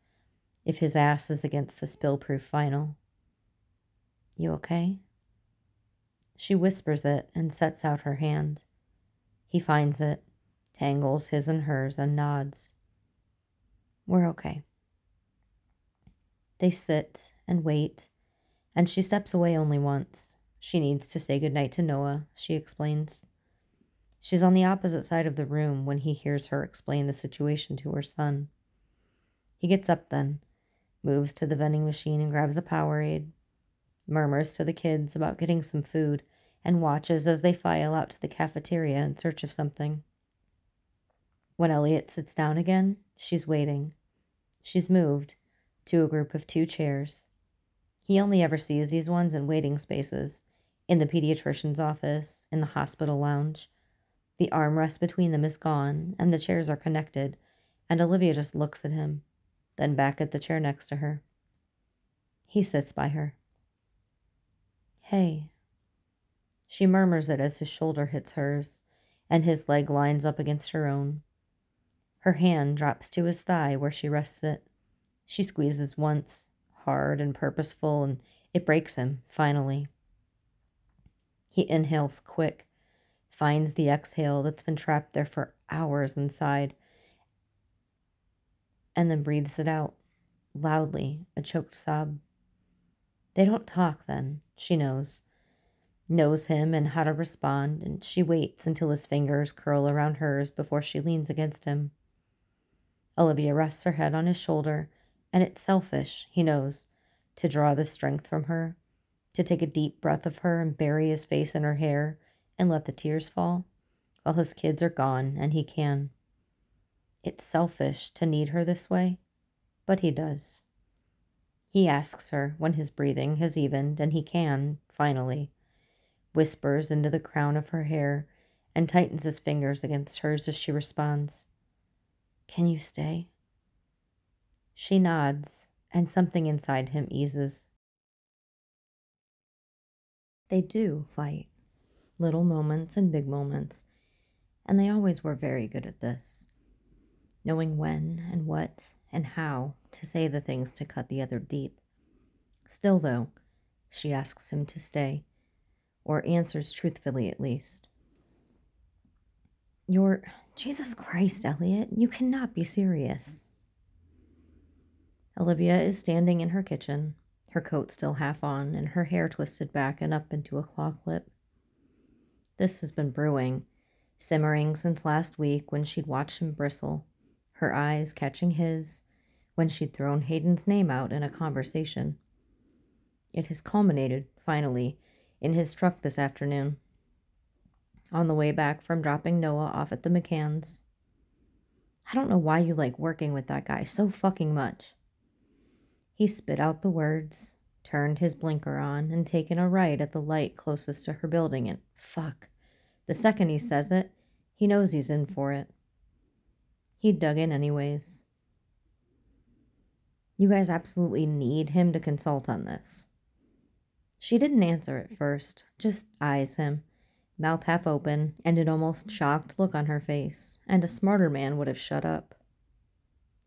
if his ass is against the spill proof vinyl. You okay? She whispers it and sets out her hand. He finds it, tangles his and hers, and nods. We're okay. They sit and wait, and she steps away only once. She needs to say goodnight to Noah, she explains. She's on the opposite side of the room when he hears her explain the situation to her son. He gets up then, moves to the vending machine and grabs a Powerade, murmurs to the kids about getting some food, and watches as they file out to the cafeteria in search of something. When Elliot sits down again, she's waiting. She's moved to a group of two chairs. He only ever sees these ones in waiting spaces, in the pediatrician's office, in the hospital lounge. The armrest between them is gone, and the chairs are connected, and Olivia just looks at him, then back at the chair next to her. He sits by her. Hey, she murmurs it as his shoulder hits hers, and his leg lines up against her own. Her hand drops to his thigh where she rests it. She squeezes once, hard and purposeful, and it breaks him, finally. He inhales quick, finds the exhale that's been trapped there for hours inside, and then breathes it out, loudly, a choked sob. They don't talk then, she knows knows him and how to respond, and she waits until his fingers curl around hers before she leans against him. Olivia rests her head on his shoulder, and it's selfish, he knows, to draw the strength from her, to take a deep breath of her and bury his face in her hair and let the tears fall while his kids are gone and he can. It's selfish to need her this way, but he does. He asks her when his breathing has evened and he can, finally, whispers into the crown of her hair, and tightens his fingers against hers as she responds, Can you stay? She nods, and something inside him eases. They do fight, little moments and big moments, and they always were very good at this, knowing when and what and how to say the things to cut the other deep. Still, though, she asks him to stay or answers truthfully at least. You're. Jesus Christ, Elliot, you cannot be serious. Olivia is standing in her kitchen, her coat still half on, and her hair twisted back and up into a claw clip. This has been brewing, simmering since last week when she'd watched him bristle, her eyes catching his, when she'd thrown Hayden's name out in a conversation. It has culminated, finally, in his truck this afternoon on the way back from dropping Noah off at the McCanns. I don't know why you like working with that guy so fucking much. He spit out the words, turned his blinker on, and taken a right at the light closest to her building, and fuck. The second he says it, he knows he's in for it. He dug in anyways. You guys absolutely need him to consult on this. She didn't answer at first, just eyes him, mouth half open, and an almost shocked look on her face, and a smarter man would have shut up.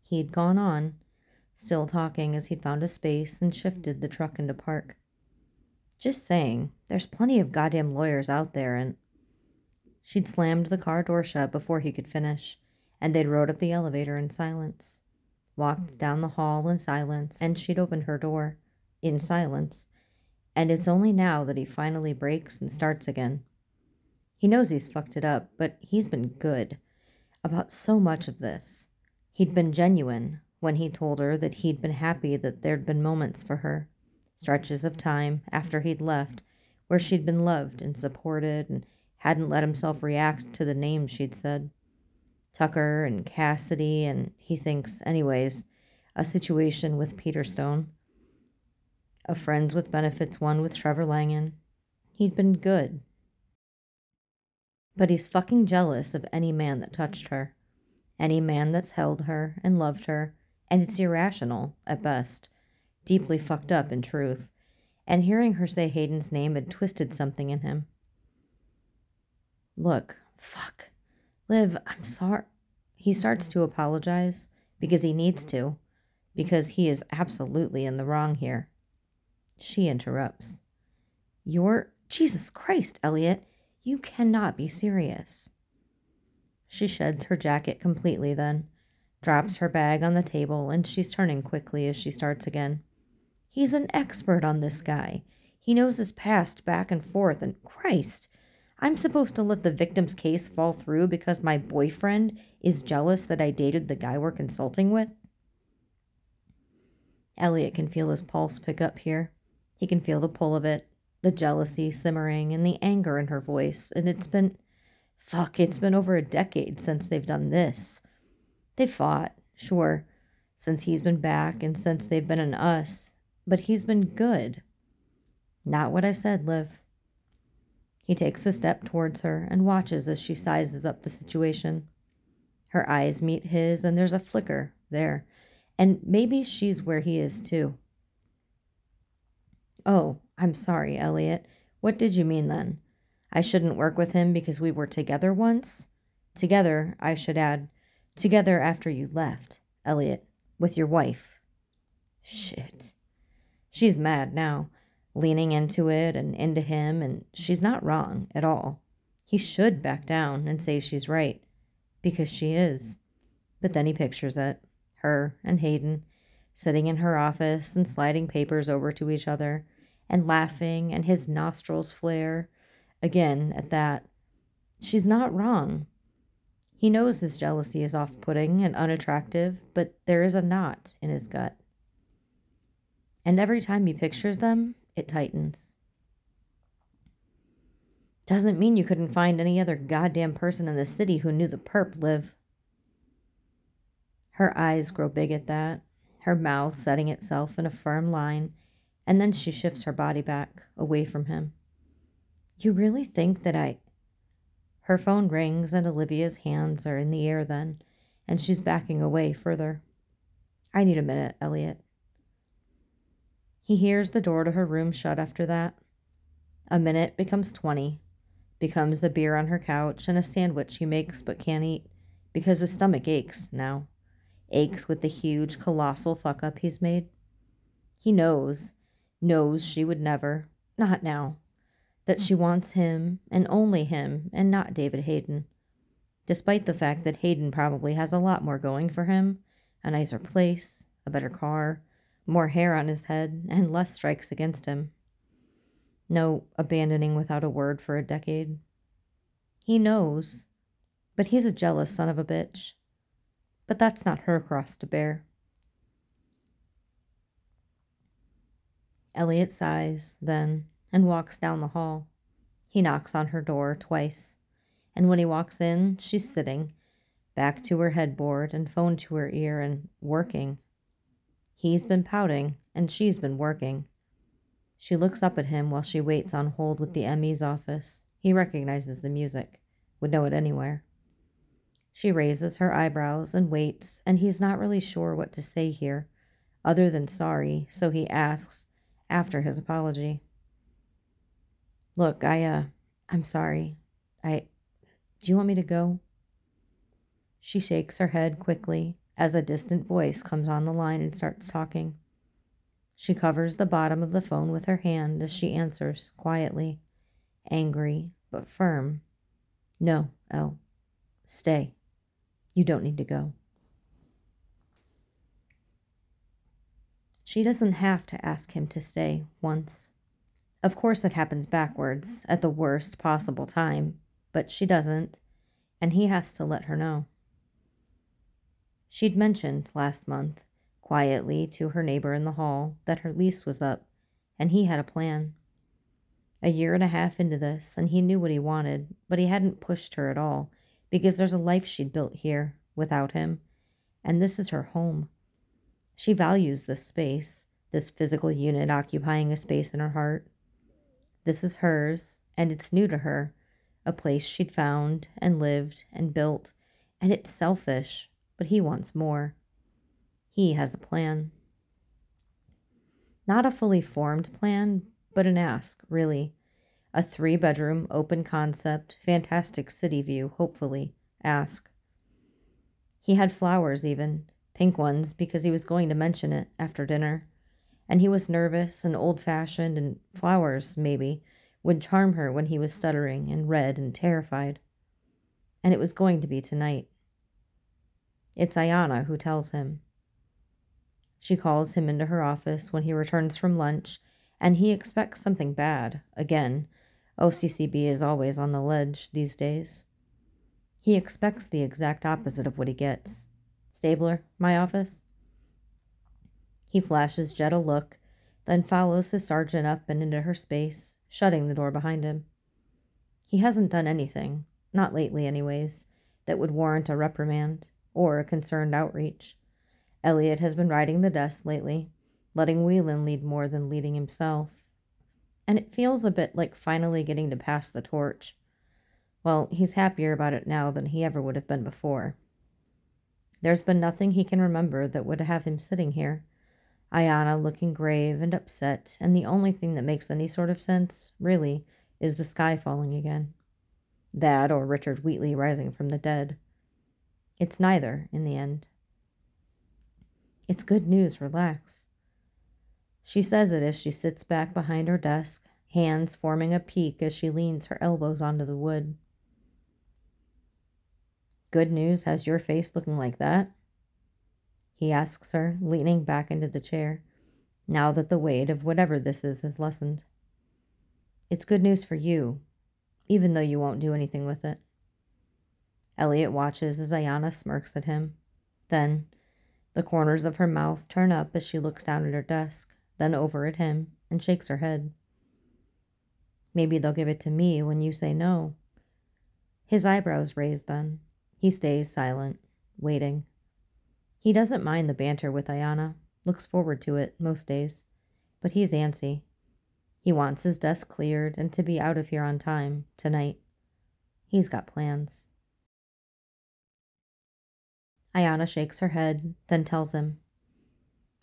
He'd gone on, still talking as he'd found a space and shifted the truck into park. Just saying, there's plenty of goddamn lawyers out there, and. She'd slammed the car door shut before he could finish, and they'd rode up the elevator in silence, walked hmm. down the hall in silence, and she'd opened her door in silence. And it's only now that he finally breaks and starts again. He knows he's fucked it up, but he's been good about so much of this. He'd been genuine when he told her that he'd been happy that there'd been moments for her, stretches of time after he'd left, where she'd been loved and supported and hadn't let himself react to the names she'd said. Tucker and Cassidy, and he thinks, anyways, a situation with Peter Stone. A friends with benefits one with Trevor Langan. He'd been good. But he's fucking jealous of any man that touched her, any man that's held her and loved her, and it's irrational, at best, deeply fucked up in truth, and hearing her say Hayden's name had twisted something in him. Look, fuck. Liv, I'm sorry. He starts to apologize because he needs to, because he is absolutely in the wrong here. She interrupts. You're. Jesus Christ, Elliot. You cannot be serious. She sheds her jacket completely then, drops her bag on the table, and she's turning quickly as she starts again. He's an expert on this guy. He knows his past back and forth, and Christ, I'm supposed to let the victim's case fall through because my boyfriend is jealous that I dated the guy we're consulting with? Elliot can feel his pulse pick up here. He can feel the pull of it, the jealousy simmering, and the anger in her voice. And it's been, fuck, it's been over a decade since they've done this. They've fought, sure, since he's been back and since they've been in us, but he's been good. Not what I said, Liv. He takes a step towards her and watches as she sizes up the situation. Her eyes meet his, and there's a flicker there, and maybe she's where he is too. Oh, I'm sorry, Elliot. What did you mean then? I shouldn't work with him because we were together once? Together, I should add, together after you left, Elliot, with your wife. Shit. She's mad now leaning into it and into him, and she's not wrong at all. He should back down and say she's right, because she is. But then he pictures it her and Hayden sitting in her office and sliding papers over to each other and laughing, and his nostrils flare again at that. She's not wrong. He knows his jealousy is off putting and unattractive, but there is a knot in his gut. And every time he pictures them, it tightens. Doesn't mean you couldn't find any other goddamn person in the city who knew the perp Liv. Her eyes grow big at that, her mouth setting itself in a firm line, and then she shifts her body back, away from him. You really think that I. Her phone rings, and Olivia's hands are in the air then, and she's backing away further. I need a minute, Elliot. He hears the door to her room shut after that. A minute becomes 20, becomes a beer on her couch and a sandwich he makes but can't eat because his stomach aches now. Aches with the huge, colossal fuck up he's made. He knows, knows she would never, not now, that she wants him and only him and not David Hayden. Despite the fact that Hayden probably has a lot more going for him a nicer place, a better car, more hair on his head, and less strikes against him. No abandoning without a word for a decade. He knows, but he's a jealous son of a bitch. But that's not her cross to bear. Elliot sighs, then, and walks down the hall. He knocks on her door twice, and when he walks in, she's sitting, back to her headboard and phone to her ear and working. He's been pouting, and she's been working. She looks up at him while she waits on hold with the ME's office. He recognizes the music, would know it anywhere. She raises her eyebrows and waits, and he's not really sure what to say here, other than sorry, so he asks after his apology. Look, I, uh, I'm sorry. I, do you want me to go? She shakes her head quickly as a distant voice comes on the line and starts talking. She covers the bottom of the phone with her hand as she answers quietly, angry but firm. No, El. Stay. You don't need to go. She doesn't have to ask him to stay once. Of course, it happens backwards, at the worst possible time, but she doesn't, and he has to let her know. She'd mentioned last month, quietly to her neighbor in the hall, that her lease was up, and he had a plan. A year and a half into this, and he knew what he wanted, but he hadn't pushed her at all, because there's a life she'd built here without him, and this is her home. She values this space, this physical unit occupying a space in her heart. This is hers, and it's new to her, a place she'd found and lived and built, and it's selfish, but he wants more. He has a plan. Not a fully formed plan, but an ask, really. A three bedroom, open concept, fantastic city view, hopefully, ask. He had flowers, even, pink ones because he was going to mention it after dinner. And he was nervous and old fashioned, and flowers, maybe, would charm her when he was stuttering and red and terrified. And it was going to be tonight. It's Ayanna who tells him. She calls him into her office when he returns from lunch, and he expects something bad. Again, OCCB is always on the ledge these days. He expects the exact opposite of what he gets. Stabler, my office? He flashes Jet a look, then follows his sergeant up and into her space, shutting the door behind him. He hasn't done anything, not lately, anyways, that would warrant a reprimand or a concerned outreach. Elliot has been riding the desk lately, letting Whelan lead more than leading himself. And it feels a bit like finally getting to pass the torch. Well, he's happier about it now than he ever would have been before. There's been nothing he can remember that would have him sitting here. Ayanna looking grave and upset, and the only thing that makes any sort of sense, really, is the sky falling again. That or Richard Wheatley rising from the dead. It's neither, in the end. It's good news, relax. She says it as she sits back behind her desk, hands forming a peak as she leans her elbows onto the wood. Good news has your face looking like that? He asks her, leaning back into the chair, now that the weight of whatever this is has lessened. It's good news for you, even though you won't do anything with it. Elliot watches as Ayanna smirks at him. Then, the corners of her mouth turn up as she looks down at her desk, then over at him, and shakes her head. Maybe they'll give it to me when you say no. His eyebrows raise then, he stays silent, waiting. He doesn't mind the banter with Ayanna, looks forward to it most days, but he's antsy. He wants his desk cleared and to be out of here on time, tonight. He's got plans. Ayanna shakes her head, then tells him.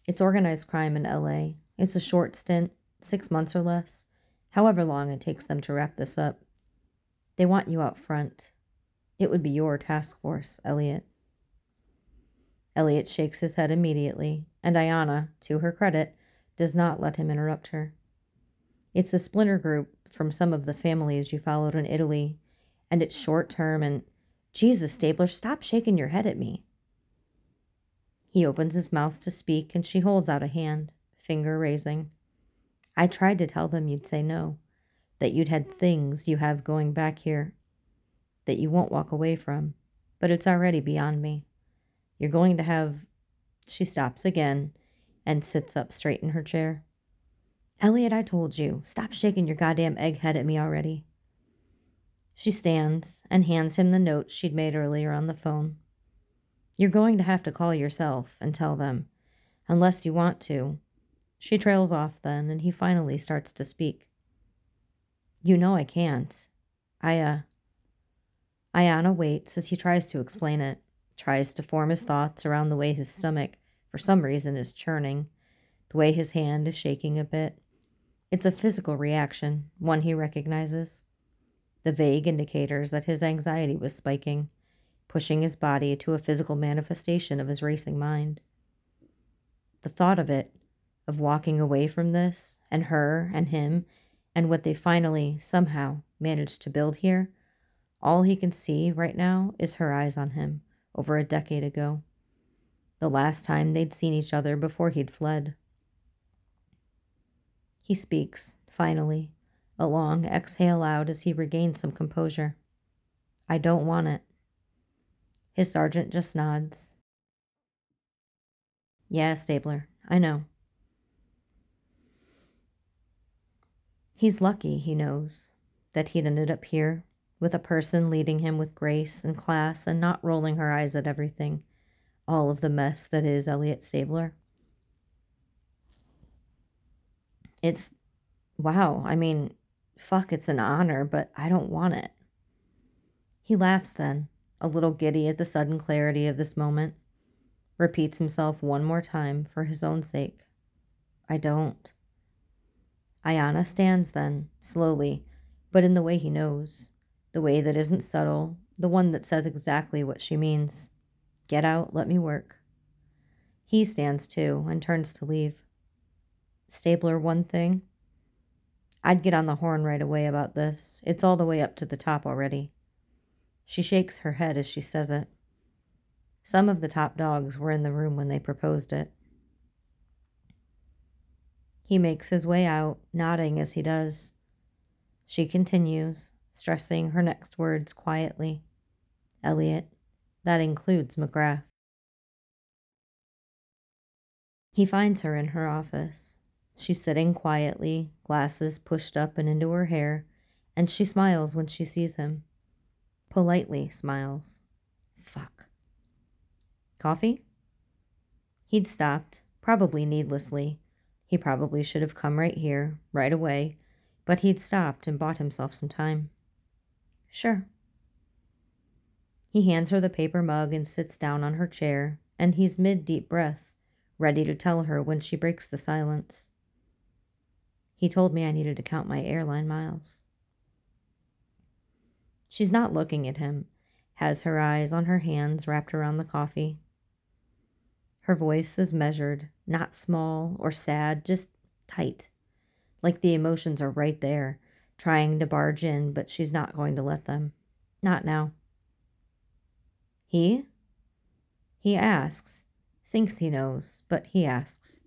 It's organized crime in LA. It's a short stint, six months or less, however long it takes them to wrap this up. They want you out front, it would be your task force, Elliot. Elliot shakes his head immediately, and Ayanna, to her credit, does not let him interrupt her. It's a splinter group from some of the families you followed in Italy, and it's short term and Jesus, Stabler, stop shaking your head at me. He opens his mouth to speak, and she holds out a hand, finger raising. I tried to tell them you'd say no, that you'd had things you have going back here, that you won't walk away from, but it's already beyond me. You're going to have. She stops again and sits up straight in her chair. Elliot, I told you, stop shaking your goddamn egg head at me already. She stands and hands him the note she'd made earlier on the phone. You're going to have to call yourself and tell them, unless you want to. She trails off then, and he finally starts to speak. You know I can't. I, uh, Ayanna waits as he tries to explain it, tries to form his thoughts around the way his stomach for some reason, is churning, the way his hand is shaking a bit. It's a physical reaction, one he recognizes. The vague indicators that his anxiety was spiking, pushing his body to a physical manifestation of his racing mind. The thought of it, of walking away from this, and her, and him, and what they finally, somehow, managed to build here, all he can see right now is her eyes on him over a decade ago. The last time they'd seen each other before he'd fled. He speaks, finally, a long exhale out as he regains some composure. I don't want it. His sergeant just nods. Yeah, Stabler, I know. He's lucky, he knows, that he'd ended up here with a person leading him with grace and class and not rolling her eyes at everything, all of the mess that is Elliot Stabler. It's wow, I mean, fuck, it's an honor, but I don't want it. He laughs then, a little giddy at the sudden clarity of this moment repeats himself one more time for his own sake. I don't. Ayanna stands then, slowly, but in the way he knows, the way that isn't subtle, the one that says exactly what she means. Get out, let me work. He stands too and turns to leave. Stabler, one thing. I'd get on the horn right away about this. It's all the way up to the top already. She shakes her head as she says it. Some of the top dogs were in the room when they proposed it. He makes his way out, nodding as he does. She continues, stressing her next words quietly. Elliot, that includes McGrath. He finds her in her office. She's sitting quietly, glasses pushed up and into her hair, and she smiles when she sees him. Politely smiles. Fuck. Coffee? He'd stopped, probably needlessly. He probably should have come right here, right away, but he'd stopped and bought himself some time. Sure. He hands her the paper mug and sits down on her chair, and he's mid deep breath, ready to tell her when she breaks the silence. He told me I needed to count my airline miles. She's not looking at him, has her eyes on her hands wrapped around the coffee. Her voice is measured, not small or sad, just tight. Like the emotions are right there, trying to barge in, but she's not going to let them. Not now. He? He asks, thinks he knows, but he asks.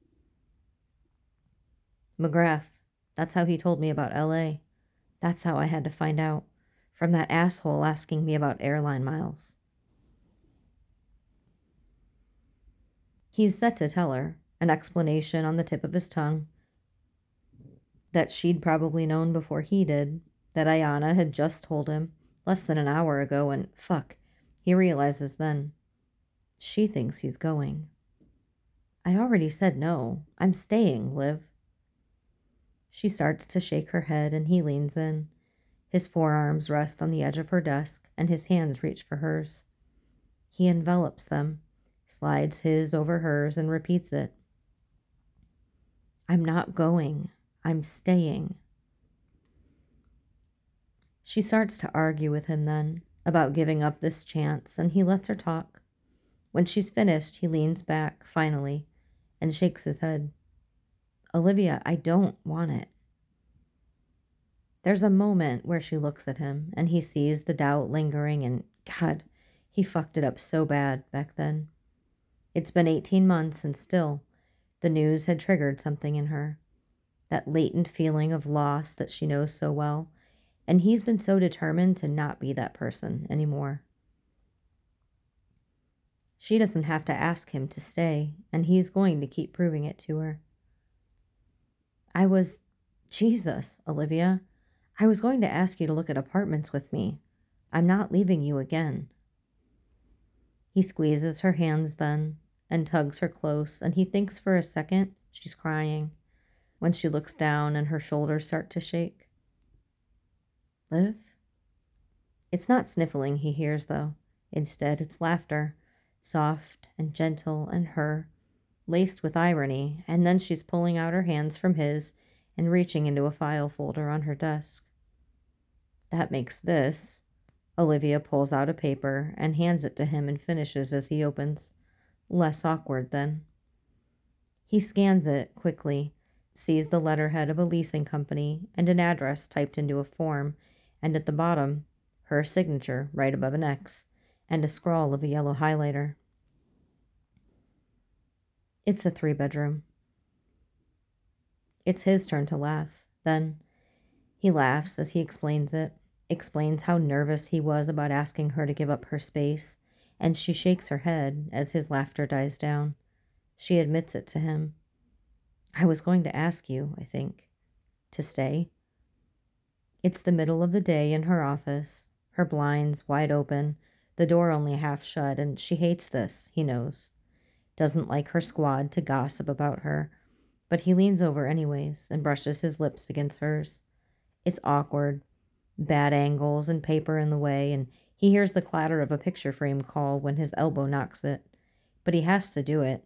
McGrath, that's how he told me about LA. That's how I had to find out. From that asshole asking me about airline miles. He's set to tell her, an explanation on the tip of his tongue. That she'd probably known before he did, that Ayanna had just told him less than an hour ago, and fuck, he realizes then. She thinks he's going. I already said no. I'm staying, Liv. She starts to shake her head, and he leans in. His forearms rest on the edge of her desk, and his hands reach for hers. He envelops them, slides his over hers, and repeats it. I'm not going. I'm staying. She starts to argue with him then about giving up this chance, and he lets her talk. When she's finished, he leans back, finally, and shakes his head. Olivia, I don't want it. There's a moment where she looks at him, and he sees the doubt lingering, and God, he fucked it up so bad back then. It's been 18 months, and still, the news had triggered something in her. That latent feeling of loss that she knows so well, and he's been so determined to not be that person anymore. She doesn't have to ask him to stay, and he's going to keep proving it to her. I was. Jesus, Olivia. I was going to ask you to look at apartments with me. I'm not leaving you again. He squeezes her hands then, and tugs her close, and he thinks for a second she's crying when she looks down and her shoulders start to shake. Liv? It's not sniffling he hears, though. Instead, it's laughter, soft and gentle and her, laced with irony, and then she's pulling out her hands from his and reaching into a file folder on her desk. That makes this. Olivia pulls out a paper and hands it to him and finishes as he opens. Less awkward then. He scans it quickly, sees the letterhead of a leasing company and an address typed into a form, and at the bottom, her signature right above an X, and a scrawl of a yellow highlighter. It's a three bedroom. It's his turn to laugh. Then he laughs as he explains it, explains how nervous he was about asking her to give up her space, and she shakes her head as his laughter dies down. She admits it to him. I was going to ask you, I think, to stay. It's the middle of the day in her office, her blinds wide open, the door only half shut, and she hates this, he knows. Doesn't like her squad to gossip about her, but he leans over anyways and brushes his lips against hers. It's awkward, bad angles and paper in the way, and he hears the clatter of a picture frame call when his elbow knocks it. But he has to do it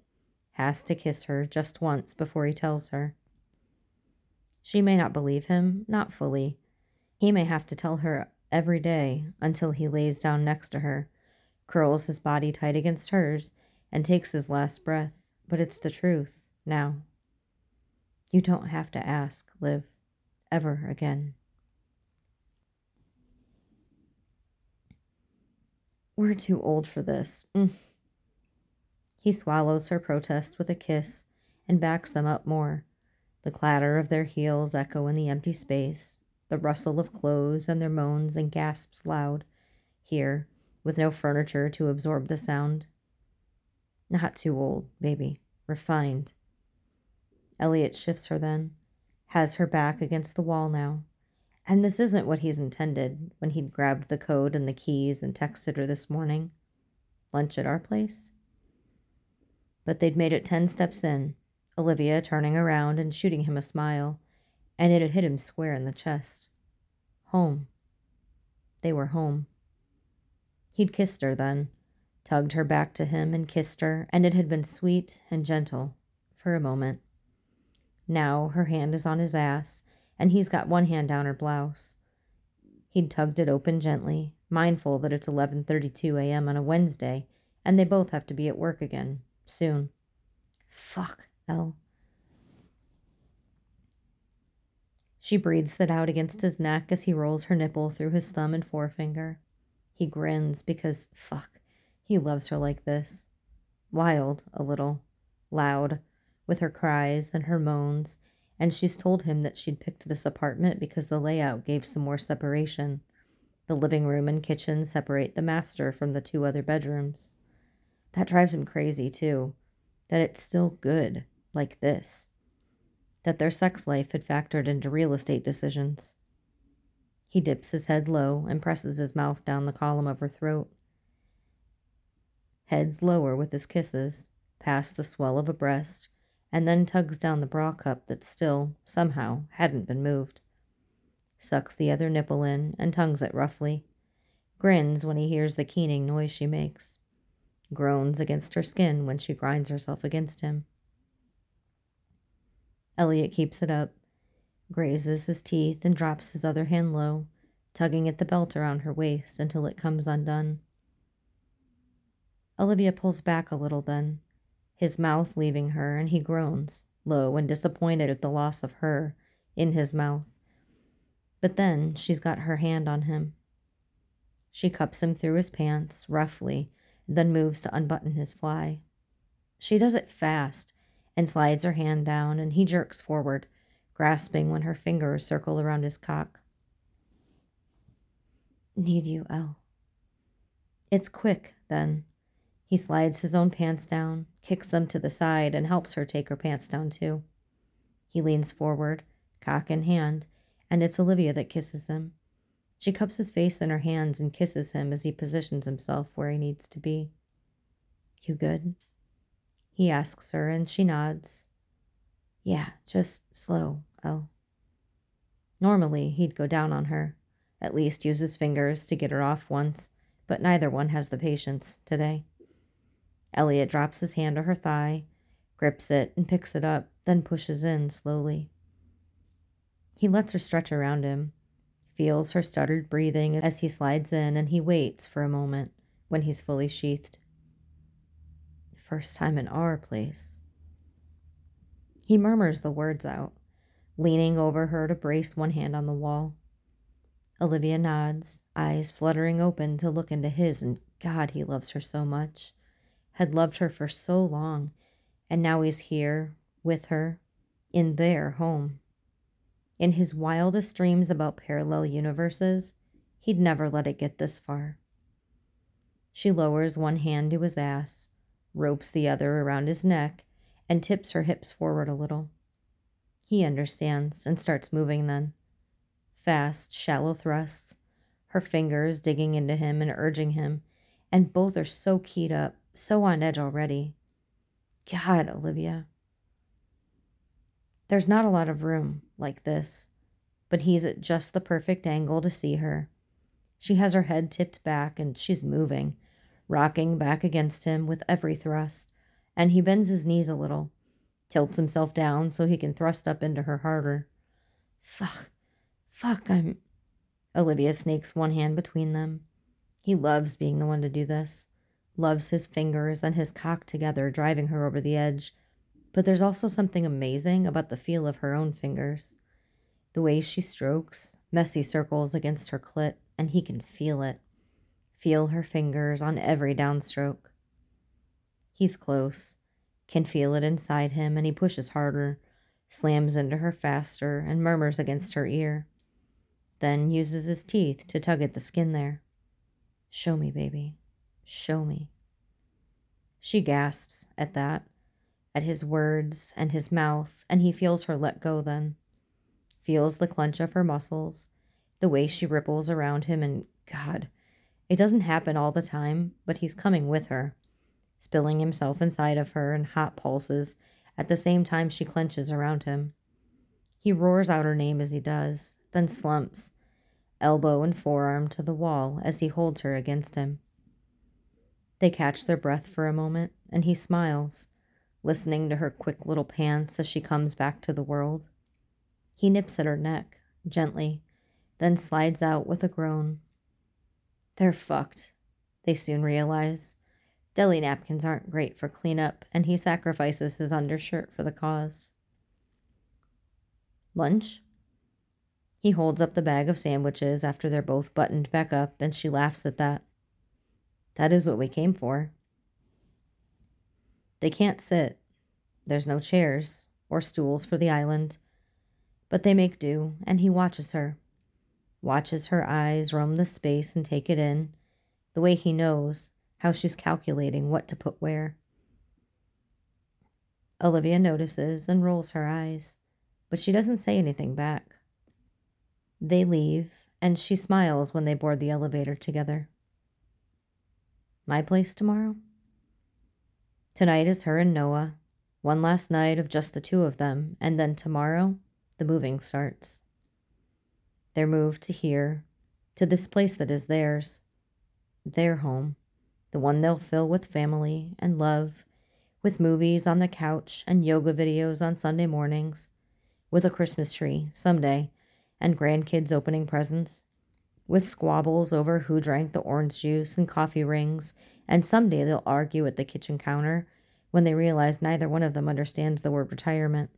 has to kiss her just once before he tells her. She may not believe him, not fully. He may have to tell her every day until he lays down next to her, curls his body tight against hers, and takes his last breath. But it's the truth now. You don't have to ask, Liv, ever again. We're too old for this. Mm. He swallows her protest with a kiss and backs them up more. The clatter of their heels echo in the empty space, the rustle of clothes and their moans and gasps loud, here, with no furniture to absorb the sound. Not too old, baby. Refined. Elliot shifts her then, has her back against the wall now. And this isn't what he's intended when he'd grabbed the code and the keys and texted her this morning. Lunch at our place? but they'd made it ten steps in, Olivia turning around and shooting him a smile, and it had hit him square in the chest. Home. They were home. He'd kissed her then, tugged her back to him and kissed her, and it had been sweet and gentle for a moment. Now her hand is on his ass, and he's got one hand down her blouse. He'd tugged it open gently, mindful that it's 11:32 a.m. on a Wednesday, and they both have to be at work again soon. Fuck, El. She breathes it out against his neck as he rolls her nipple through his thumb and forefinger. He grins because, fuck, he loves her like this. Wild, a little. Loud, with her cries and her moans, and she's told him that she'd picked this apartment because the layout gave some more separation. The living room and kitchen separate the master from the two other bedrooms. That drives him crazy too. That it's still good, like this. That their sex life had factored into real estate decisions. He dips his head low and presses his mouth down the column of her throat. Heads lower with his kisses, past the swell of a breast, and then tugs down the bra cup that still, somehow, hadn't been moved. Sucks the other nipple in and tongues it roughly. Grins when he hears the keening noise she makes groans against her skin when she grinds herself against him. Elliot keeps it up, grazes his teeth, and drops his other hand low, tugging at the belt around her waist until it comes undone. Olivia pulls back a little then, his mouth leaving her, and he groans, low and disappointed at the loss of her, in his mouth. But then she's got her hand on him. She cups him through his pants, roughly, then moves to unbutton his fly. She does it fast and slides her hand down, and he jerks forward, grasping when her fingers circle around his cock. Need you, El. It's quick, then. He slides his own pants down, kicks them to the side, and helps her take her pants down too. He leans forward, cock in hand, and it's Olivia that kisses him. She cups his face in her hands and kisses him as he positions himself where he needs to be. You good? He asks her, and she nods. Yeah, just slow, El. Normally, he'd go down on her, at least use his fingers to get her off once, but neither one has the patience today. Elliot drops his hand to her thigh, grips it and picks it up, then pushes in slowly. He lets her stretch around him, feels her stuttered breathing as he slides in, and he waits for a moment when he's fully sheathed. First time in our place. He murmurs the words out, leaning over her to brace one hand on the wall. Olivia nods, eyes fluttering open to look into his, and God, he loves her so much. Had loved her for so long, and now he's here with her in their home. In his wildest dreams about parallel universes, he'd never let it get this far. She lowers one hand to his ass, ropes the other around his neck, and tips her hips forward a little. He understands and starts moving then. Fast, shallow thrusts, her fingers digging into him and urging him, and both are so keyed up, so on edge already. God, Olivia. There's not a lot of room like this, but he's at just the perfect angle to see her. She has her head tipped back and she's moving, rocking back against him with every thrust, and he bends his knees a little, tilts himself down so he can thrust up into her harder. Fuck, fuck, I'm. Olivia snakes one hand between them. He loves being the one to do this, loves his fingers and his cock together, driving her over the edge but there's also something amazing about the feel of her own fingers. The way she strokes, messy circles against her clit, and he can feel it. Feel her fingers on every downstroke. He's close, can feel it inside him, and he pushes harder, slams into her faster, and murmurs against her ear. Then uses his teeth to tug at the skin there. Show me, baby. Show me. She gasps at that at his words and his mouth, and he feels her let go then. Feels the clench of her muscles, the way she ripples around him, and God, it doesn't happen all the time, but he's coming with her, spilling himself inside of her in hot pulses at the same time she clenches around him. He roars out her name as he does, then slumps, elbow and forearm to the wall as he holds her against him. They catch their breath for a moment, and he smiles listening to her quick little pants as she comes back to the world. He nips at her neck, gently, then slides out with a groan. They're fucked, they soon realize. Deli napkins aren't great for cleanup, and he sacrifices his undershirt for the cause. Lunch? He holds up the bag of sandwiches after they're both buttoned back up, and she laughs at that. That is what we came for. They can't sit. There's no chairs or stools for the island, but they make do, and he watches her. Watches her eyes roam the space and take it in, the way he knows how she's calculating what to put where. Olivia notices and rolls her eyes, but she doesn't say anything back. They leave, and she smiles when they board the elevator together. My place tomorrow? Tonight is her and Noah. One last night of just the two of them, and then tomorrow, the moving starts. They're moved to here, to this place that is theirs, their home, the one they'll fill with family and love, with movies on the couch and yoga videos on Sunday mornings, with a Christmas tree someday, and grandkids opening presents, with squabbles over who drank the orange juice and coffee rings and someday they'll argue at the kitchen counter when they realize neither one of them understands the word retirement.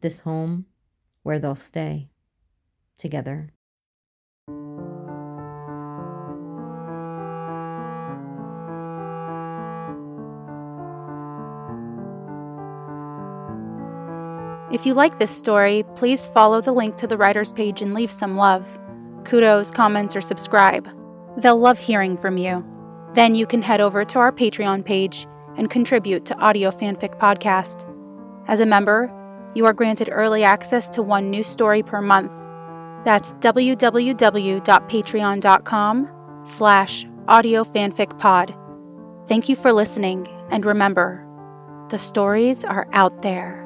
This home where they'll stay together.
If you like this story, please follow the link to the writer's page and leave some love. Kudos, comments, or subscribe. They'll love hearing from you. Then you can head over to our Patreon page and contribute to Audio Fanfic Podcast. As a member, you are granted early access to one new story per month. That's www.patreon.com slash audiofanficpod. Thank you for listening, and remember, the stories are out there.